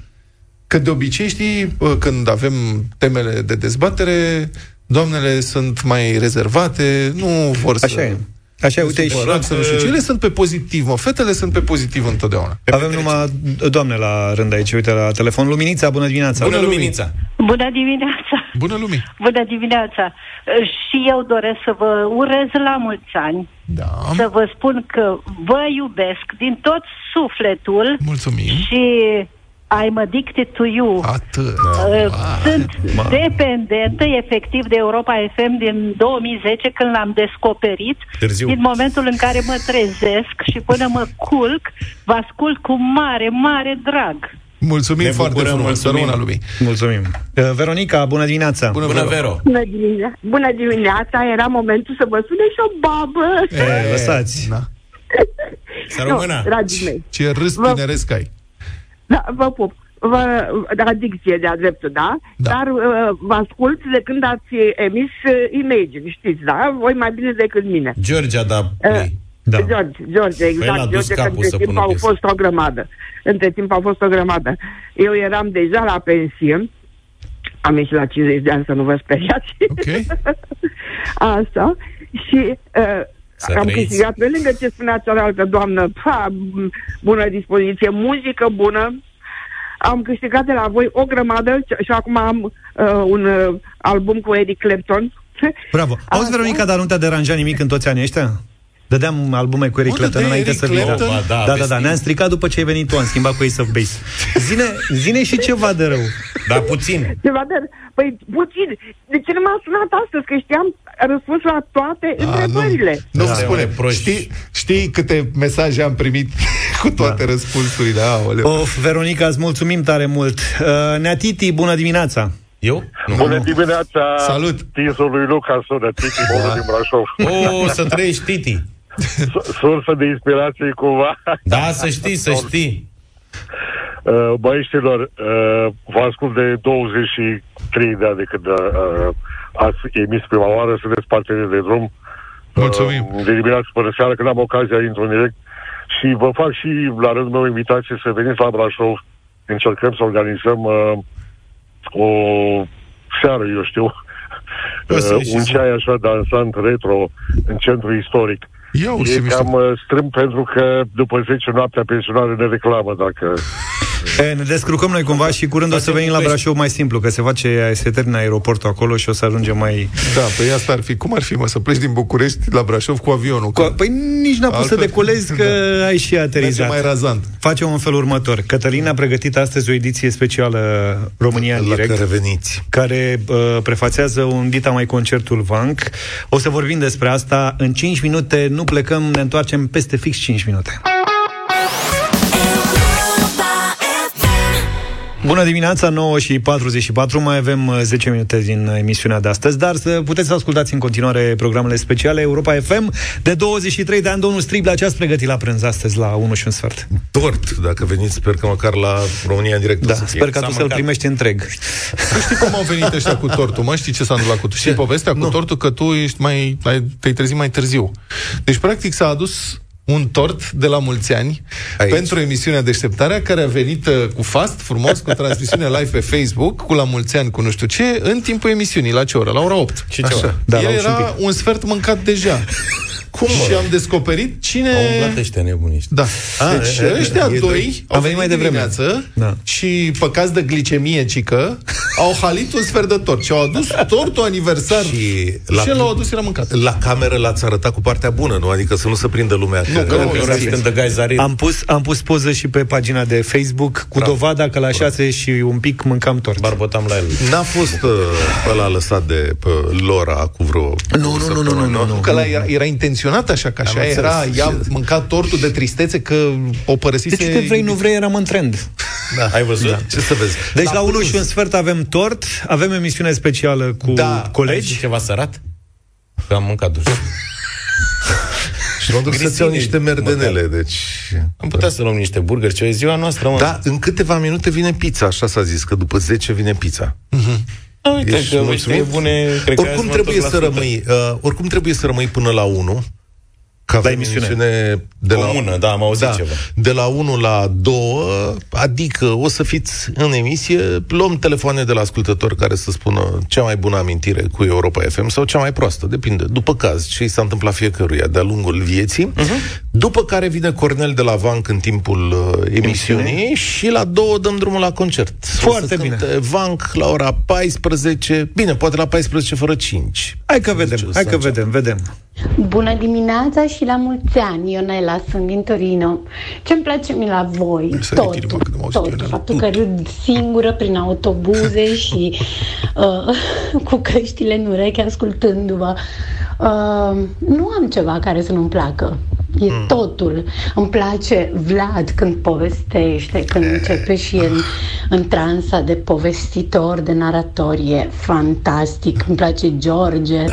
Că de obicei, știi, bă, când avem temele de dezbatere, doamnele sunt mai rezervate, nu vor să...
Așa e. Așa e, uite, și
supărăm, să nu știu ce. Ele sunt pe pozitiv, mă. Fetele sunt pe pozitiv întotdeauna.
avem numai doamne la rând aici, uite, la telefon. Luminița, bună dimineața!
Bună,
Lumii.
Luminița!
Bună dimineața!
Bună lumii!
Bună dimineața! Și eu doresc să vă urez la mulți ani,
Da.
să vă spun că vă iubesc din tot sufletul
Mulțumim.
și I'm addicted to you.
Atât.
Uh, Sunt
Ma.
dependentă efectiv de Europa FM din 2010 când l-am descoperit.
Târziu.
Din momentul în care mă trezesc și până mă culc, vă ascult cu mare, mare drag.
Mulțumim
Ne
foarte
bucurăm,
frumos. Să
mulțumim.
rămână lumii.
Mulțumim! Uh, Veronica, bună dimineața!
Bună,
Bună,
Vero.
Vero!
Bună dimineața! Bună dimineața! Era momentul să vă sune și o babă.
E, lăsați!
Da.
Să rămână!
Nu, dragii mei.
Ce râs
Vă-
tineresc ai.
Da, vă pup. Vă, adicție de-a dreptul, da?
Da.
Dar uh, vă ascult de când ați emis uh, Imagine, știți, da? Voi mai bine decât mine.
Georgia, da, play.
Da.
George, George,
Păi l-a
exact.
dus
George, că
capul
între
să
timp
pună
au
piesă.
fost o grămadă. Între timp au fost o grămadă. Eu eram deja la pensie, am ieșit la 50 de ani să nu vă speriați.
Ok.
Asta. Și uh,
Să
am
trăiți.
câștigat pe lângă ce spunea cealaltă doamnă, pa, m, bună dispoziție, muzică bună, am câștigat de la voi o grămadă și- și acum am uh, un uh, album cu Eric Clapton.
Bravo. Auzi, Veronica, dar nu te-a deranjat nimic în toți anii ăștia? Dădeam albume cu Eric
Bă,
Clapton
dădeai
înainte
Eric
să vină.
Clapton?
Ba, da,
da, da,
vezi
da,
că-
ne-am stricat după ce ai venit tu, am schimbat cu Ace of Base. Zine, zine și ceva de rău.
Dar puțin.
Ceva de... Păi, puțin. De ce nu m-a sunat astăzi? Că știam răspuns la toate
A,
întrebările.
Nu,
Da,
nu spune.
reproș.
Știi, știi câte mesaje am primit cu toate da. răspunsurile? Aoleu.
Of, Veronica, îți mulțumim tare mult. Uh, Neatiti, bună dimineața!
Eu? Nu.
Bună dimineața!
Salut!
Tinsul lui Luca sună, Titi, da. din Brașov.
O, să trăiești, Titi.
S- Sursă de inspirație cumva.
Da, să știi, să știi.
Uh, Băieștilor, uh, vă ascult de 23 de ani de când uh, ați emis prima oară, sunteți parteneri de drum.
Mulțumim.
Uh, de dimineață până seara, când am ocazia, intru în direct. Și vă fac și la rândul meu invitație să veniți la Brașov. Încercăm să organizăm uh, o seară, eu știu,
O să
uh,
ieși
un
să-
ceai așa dansant retro în centru istoric.
Ia uite,
E
ce mișto.
cam uh, strâmb pentru că după 10 noaptea pensionare ne reclamă dacă...
E, ne descurcăm noi cumva și curând o să
Facem
venim la
București.
Brașov mai simplu, că se face, se termină aeroportul acolo și o să ajungem mai...
Da, păi asta ar fi. Cum ar fi, mă, să pleci din București la Brașov cu avionul?
Cu, păi nici n-a pus să
Altfel-
decolezi că ai și
Merge
aterizat.
mai razant.
Facem în felul următor. Cătălin a pregătit astăzi o ediție specială România în
La
direct.
care veniți.
care uh, prefațează un Dita mai concertul Vanc. O să vorbim despre asta în 5 minute. Nu plecăm, ne întoarcem peste fix 5 minute. Bună dimineața, 9 și 44, mai avem uh, 10 minute din uh, emisiunea de astăzi, dar să puteți să ascultați în continuare programele speciale Europa FM. De 23 de ani, domnul Striblea, ce ați pregătit la prânz astăzi la 1 și un sfert?
Tort, dacă veniți, sper că măcar la România în direct.
Da,
o să fie.
sper că
S-a
tu să-l
mâncat.
primești întreg.
Nu știi cum au venit ăștia cu tortul, mă? Știi ce s-a întâmplat cu tu? Știi povestea cu tortul? Că tu ești mai, ai, te-ai trezit mai târziu. Deci, practic, s-a adus un tort de la mulți ani
Aici.
pentru emisiunea Deșteptarea, care a venit uh, cu fast, frumos, cu transmisiune live pe Facebook, cu la mulți ani, cu nu știu ce, în timpul emisiunii, la ce oră? La ora 8.
Și ce oră?
Da,
Da, la
El
opt și un
era un sfert mâncat deja. Cum Și am descoperit cine...
Au umblat ăștia nebuniști.
Da.
A,
deci
e- e-
ăștia
e
doi
doi.
au
Am venit mai devreme.
dimineață
Da.
și păcați de glicemie, cică, au halit un sfert de tort și au adus tortul aniversar și,
Și
la...
la-
și l-au adus, era mâncat.
La cameră l-ați arătat cu partea bună, nu? Adică să nu se prindă lumea. Nu,
că nu,
Ora când dă gaizarii.
Am pus, am pus poză și pe pagina de Facebook cu dovada că la șase și un pic mâncam tort.
Barbotam la el.
N-a fost uh, ăla lăsat de uh, Lora cu vreo...
Nu, nu, nu, nu, nu, nu, nu.
Că la era, era intenționat așa, că așa
Am
era,
înțeles.
i-a mâncat tortul de tristețe că o părăsise...
Deci te vrei, nu vrei, eram în trend.
Da.
Ai văzut? Da.
Ce să vezi?
Deci la,
La
1
prânz.
și un sfert avem tort, avem emisiune specială cu
Da,
Ai
colegi.
și ceva sărat? Că am mâncat dus.
Și mă duc să-ți iau niște merdenele, deci...
Am putea să luăm niște burgeri, ce e ziua noastră, mă.
Da, în câteva minute vine pizza, așa s-a zis, că după 10 vine pizza.
Da, uite
Ești
că
mulțumit?
vești bune, cred că
oricum
azi
trebuie
mă
să
duc la
rămâi, uh, oricum trebuie să rămâi până la 1. Că avem
emisiune.
emisiune de la,
Comună, da, am auzit ceva.
De la 1 la 2, adică o să fiți în emisie, luăm telefoane de la ascultători care să spună cea mai bună amintire cu Europa FM sau cea mai proastă, depinde, după caz, ce i s-a întâmplat fiecăruia de-a lungul vieții. Uh-huh. După care vine Cornel de la Vanc în timpul uh, emisiunii și la 2 dăm drumul la concert. O
Foarte
să
bine.
cânte Vanc la ora 14, bine, poate la 14 fără 5.
Hai că vedem, hai că vedem, vedem.
Bună dimineața și la mulți ani, Ionela, sunt din Torino. Ce-mi place mie la voi?
Să
Tot,
ridic, mă, când am auzit
tot.
Ionela.
Faptul că râd singură prin autobuze și uh, cu căștile în ureche ascultându-vă. Uh, nu am ceva care să nu-mi placă. E
Hmm.
totul. Îmi place Vlad când povestește, când începe și în, în transa de povestitor, de narator. E fantastic. Îmi place George.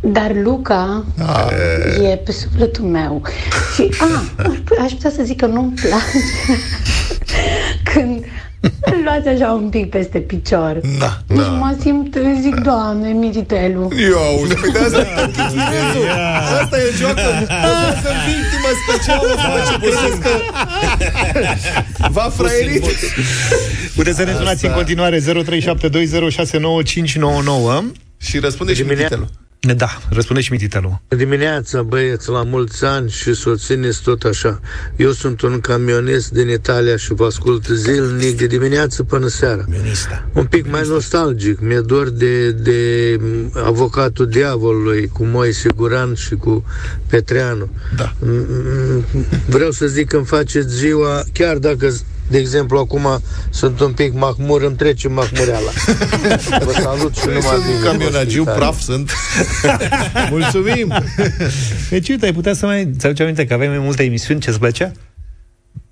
Dar Luca
Ah.
e pe sufletul meu. Și, a, aș putea să zic că nu-mi place când îl luați așa un pic peste picior.
Da.
Deci mă simt, zic, doamne, Mititelu.
Eu auzi, păi de asta e chichirețul. Asta e joacă. Să victimă specială să ce crezi că... Va fraierit.
Puteți să ne sunați în continuare 0372069599
Și răspunde și Mititelu.
Da, răspunde și Mititelu.
Dimineața, băieți, la mulți ani și să o țineți tot așa. Eu sunt un camionist din Italia și vă ascult zilnic de dimineață până seara.
Camionista.
Un pic mai nostalgic. Mi-e dor de, de avocatul diavolului cu Moise Guran și cu Petreanu.
Da.
Vreau să zic că îmi faceți ziua, chiar dacă de exemplu, acum sunt un pic mahmur, îmi trece mahmureala. Vă salut și numai
Sunt
bine.
camionagiu,
Tare.
praf sunt.
Mulțumim! Deci, uite, ai putea să mai ți aduce aminte că aveai mai multe emisiuni, ce-ți plăcea?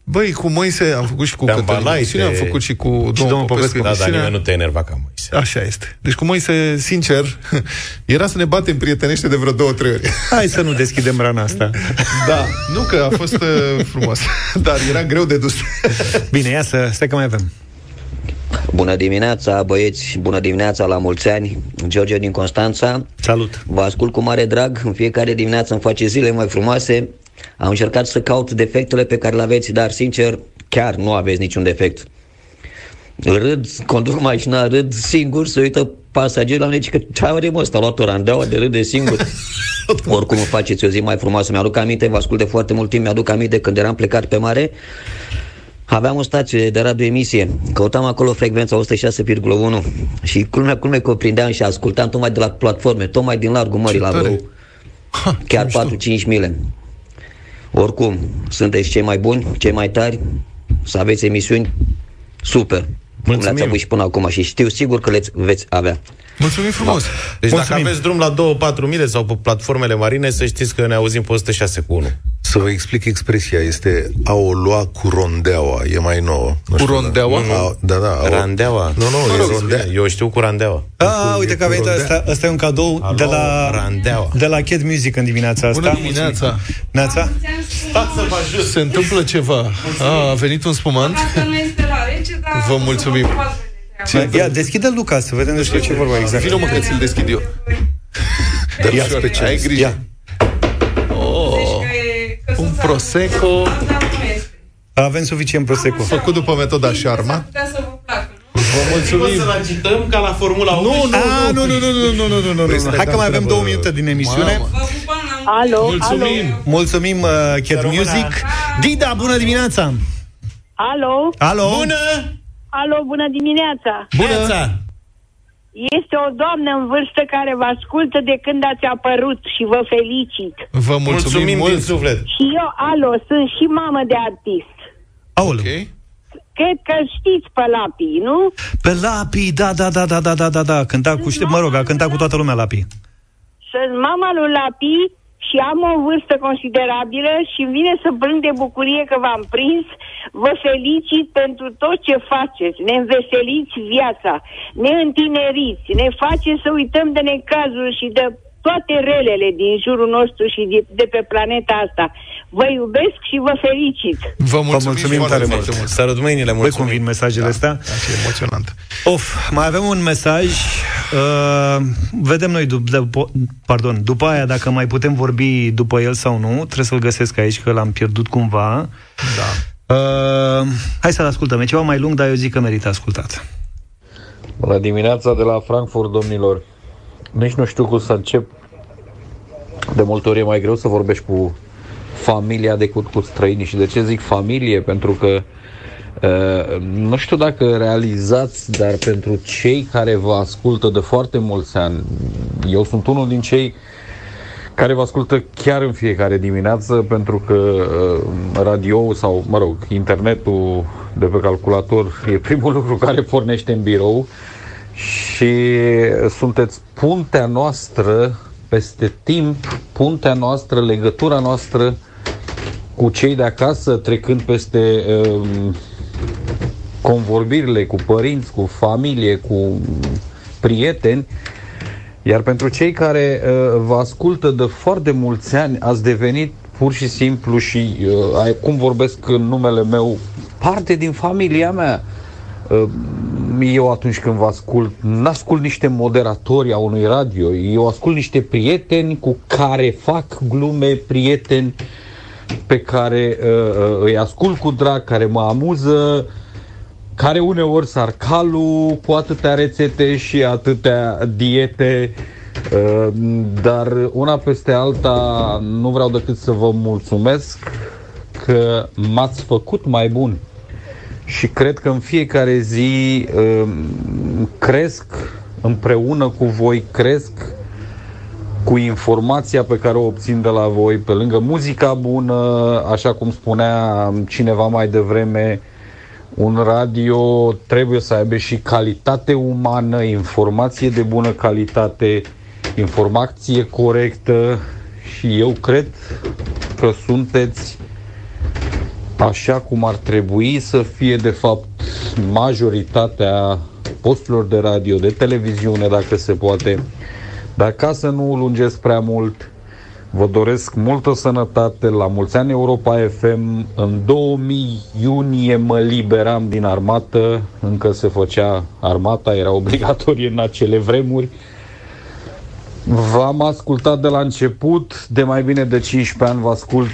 Băi, cu Moise am făcut și cu
Te
Cătălin
ambalai,
emisiune,
te-
am făcut și cu domnul,
Și domnul
Popescu.
Popescu.
Da, dar
emisiunea.
nimeni nu te enerva ca Moise.
Așa este. Deci cu Moise, sincer, era să ne batem prietenește de vreo două, trei ori.
Hai să nu deschidem rana asta.
Da, nu că a fost uh, frumos, dar era greu de dus.
Bine, ia să, stai că mai avem.
Bună dimineața, băieți, bună dimineața, la mulți ani. George din Constanța.
Salut.
Vă ascult cu mare drag, în fiecare dimineață îmi face zile mai frumoase. Am încercat să caut defectele pe care le aveți, dar sincer, chiar nu aveți niciun defect. Râd, conduc mașina, râd singur, se uită pasagerul la mine și că ce are mă, ăsta a luat o randeaua de râde singur. Oricum îmi faceți o zi mai frumoasă. Mi-aduc aminte, vă ascult de foarte mult timp, mi-aduc aminte când eram plecat pe mare, Aveam o stație de radio emisie, căutam acolo frecvența 106,1 și culmea, culmea că o prindeam și ascultam tocmai de la platforme, tocmai din largul mării la vreo chiar 4-5 mile. Oricum, sunteți cei mai buni, cei mai tari, să aveți emisiuni super. Cum le-ați
Mulțumim.
avut și până acum și știu sigur că le veți avea.
Mulțumim frumos.
Deci
Mulțumim.
dacă aveți drum la 2-4 mile sau pe platformele marine, să știți că ne auzim pe 106 cu 1.
Să vă explic expresia, este a o lua cu rondeaua, e mai nouă. Nu
Cu
știu,
rondeaua?
Da, A- da, da. a o-
Randeaua.
Nu, nu,
Mă
e
rog,
rondea.
Eu știu cu randeaua.
A, uite că a venit asta, asta e un cadou
Alo,
de la,
randeaua.
de la Cat Music în dimineața asta.
Bună dimineața!
Neața?
Stați să vă ajut.
Se întâmplă ceva. A, a venit un spumant.
Asta nu este la rece, dar...
Vă mulțumim.
Ce? Ia, deschide Luca să vedem despre ce vorba exact.
Vină mă că ți-l deschid eu. Dă
Ia,
ușor,
special.
ai grijă.
Ia.
Oh, un prosecco
Avem suficient prosecco.
făcut după metoda Sharma.
Putea să vă placă.
Vă mulțumim.
Să-l agităm ca la Formula 1.
Nu, nu, A, nu, nu, nu, nu, nu, nu, nu, nu,
Vrei
nu.
să ne
Hai că
dăm
mai avem
treabă?
două minute din emisiune.
Mamă.
Vă pupăm la
Alo,
Mulțumim.
alo,
Mulțumim, uh, Cat Music. Dida, bună dimineața!
alo,
Alo?
Bună!
Alo, bună dimineața!
Bună!
Este o doamnă în vârstă care vă ascultă de când ați apărut și vă felicit.
Vă mulțumim,
Mulțumim
mult.
din suflet.
Și eu, alo, sunt și mamă de artist.
Aoleu.
Ok.
Cred că știți pe lapii, nu?
Pe Lapi, da, da, da, da, da, da, da, da. Cânta cu, știi, mă rog, a cântat cu toată lumea Lapi.
Sunt mama lui Lapi și am o vârstă considerabilă și îmi vine să plâng de bucurie că v-am prins. Vă felicit pentru tot ce faceți. Ne înveseliți viața, ne întineriți, ne faceți să uităm de necazuri și de toate relele din jurul nostru și de, de pe planeta asta. Vă iubesc și vă felicit.
Vă mulțumim,
mulțumim
foarte,
tare
foarte
mult.
mult.
Sărut mâinile,
Voi cum
mulțumim.
vin mesajele astea?
Da, ce emoționant.
Of, mai avem un mesaj. Uh, vedem noi, dup- după, pardon, după aia, dacă mai putem vorbi după el sau nu. Trebuie să-l găsesc aici, că l-am pierdut cumva.
Da.
Uh, hai să-l ascultăm. E ceva mai lung, dar eu zic că merită ascultat.
Bună dimineața de la Frankfurt, domnilor. Nici nu știu cum să încep. De multe ori e mai greu să vorbești cu familia decât cu străinii. Și de ce zic familie? Pentru că uh, nu știu dacă realizați, dar pentru cei care vă ascultă de foarte mulți ani, eu sunt unul din cei care vă ascultă chiar în fiecare dimineață pentru că uh, radioul sau, mă rog, internetul de pe calculator e primul lucru care pornește în birou și sunteți puntea noastră peste timp, puntea noastră, legătura noastră cu cei de acasă, trecând peste um, convorbirile cu părinți, cu familie, cu prieteni. Iar pentru cei care uh, vă ascultă de foarte mulți ani, ați devenit pur și simplu și uh, acum vorbesc în numele meu, parte din familia mea. Uh, Eu atunci când vă ascult, n-ascult niște moderatori a unui radio, eu ascult niște prieteni cu care fac glume, prieteni pe care uh, uh, îi ascult cu drag, care mă amuză, care uneori sarcalul cu atâtea rețete și atâtea diete, uh, dar una peste alta nu vreau decât să vă mulțumesc că m-ați făcut mai bun și cred că în fiecare zi um, cresc împreună cu voi, cresc cu informația pe care o obțin de la voi, pe lângă muzica bună, așa cum spunea cineva mai devreme, un radio trebuie să aibă și calitate umană, informație de bună calitate, informație corectă și eu cred că sunteți așa cum ar trebui să fie de fapt majoritatea posturilor de radio, de televiziune, dacă se poate. Dar ca să nu lungesc prea mult, vă doresc multă sănătate, la mulți ani Europa FM. În 2000 iunie mă liberam din armată, încă se făcea armata, era obligatorie în acele vremuri. V-am ascultat de la început, de mai bine de 15 ani vă ascult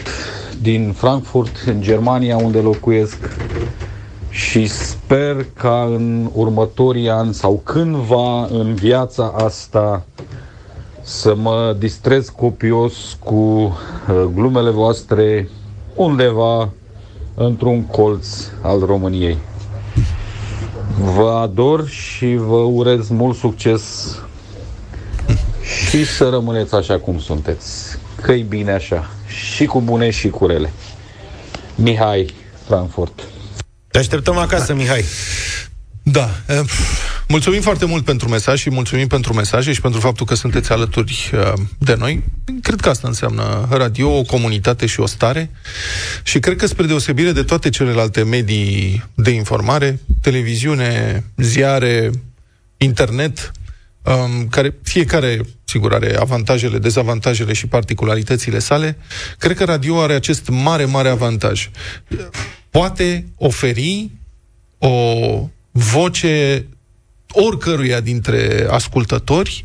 din Frankfurt, în Germania, unde locuiesc și sper ca în următorii ani sau cândva în viața asta să mă distrez copios cu uh, glumele voastre undeva într-un colț al României. Vă ador și vă urez mult succes și să rămâneți așa cum sunteți. Că-i bine așa. Și cu bune și cu rele. Mihai, Frankfurt.
Te așteptăm acasă, Mihai.
Da. eh, Mulțumim foarte mult pentru mesaj și mulțumim pentru mesaje și pentru faptul că sunteți alături eh, de noi. Cred că asta înseamnă radio, o comunitate și o stare. Și cred că spre deosebire de toate celelalte medii de informare, televiziune, ziare, internet, um, care fiecare, sigur, are avantajele, dezavantajele și particularitățile sale, cred că radio are acest mare, mare avantaj. Poate oferi o voce oricăruia dintre ascultători,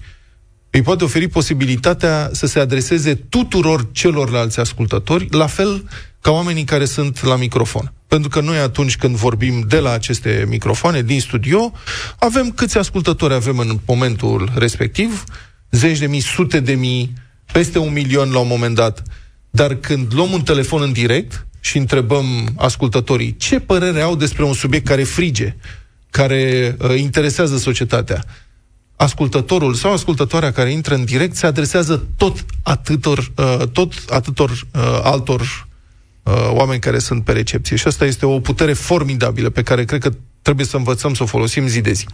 îi poate oferi posibilitatea să se adreseze tuturor celorlalți ascultători, la fel ca oamenii care sunt la microfon. Pentru că noi atunci când vorbim de la aceste microfoane, din studio, avem câți ascultători avem în momentul respectiv, zeci de mii, sute de mii, peste un milion la un moment dat. Dar când luăm un telefon în direct și întrebăm ascultătorii ce părere au despre un subiect care frige, care uh, interesează societatea, ascultătorul sau ascultătoarea care intră în direct se adresează tot atâtor, uh, tot atâtor uh, altor uh, oameni care sunt pe recepție. Și asta este o putere formidabilă pe care cred că trebuie să învățăm să o folosim zi de zi.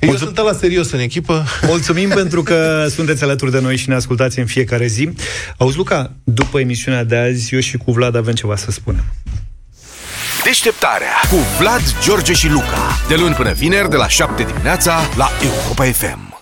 Eu
Mulțum-
sunt la serios în echipă.
Mulțumim pentru că sunteți alături de noi și ne ascultați în fiecare zi. Auzi, Luca, după emisiunea de azi, eu și cu Vlad avem ceva să spunem.
Deșteptarea cu Vlad, George și Luca. De luni până vineri, de la 7 dimineața, la Europa FM.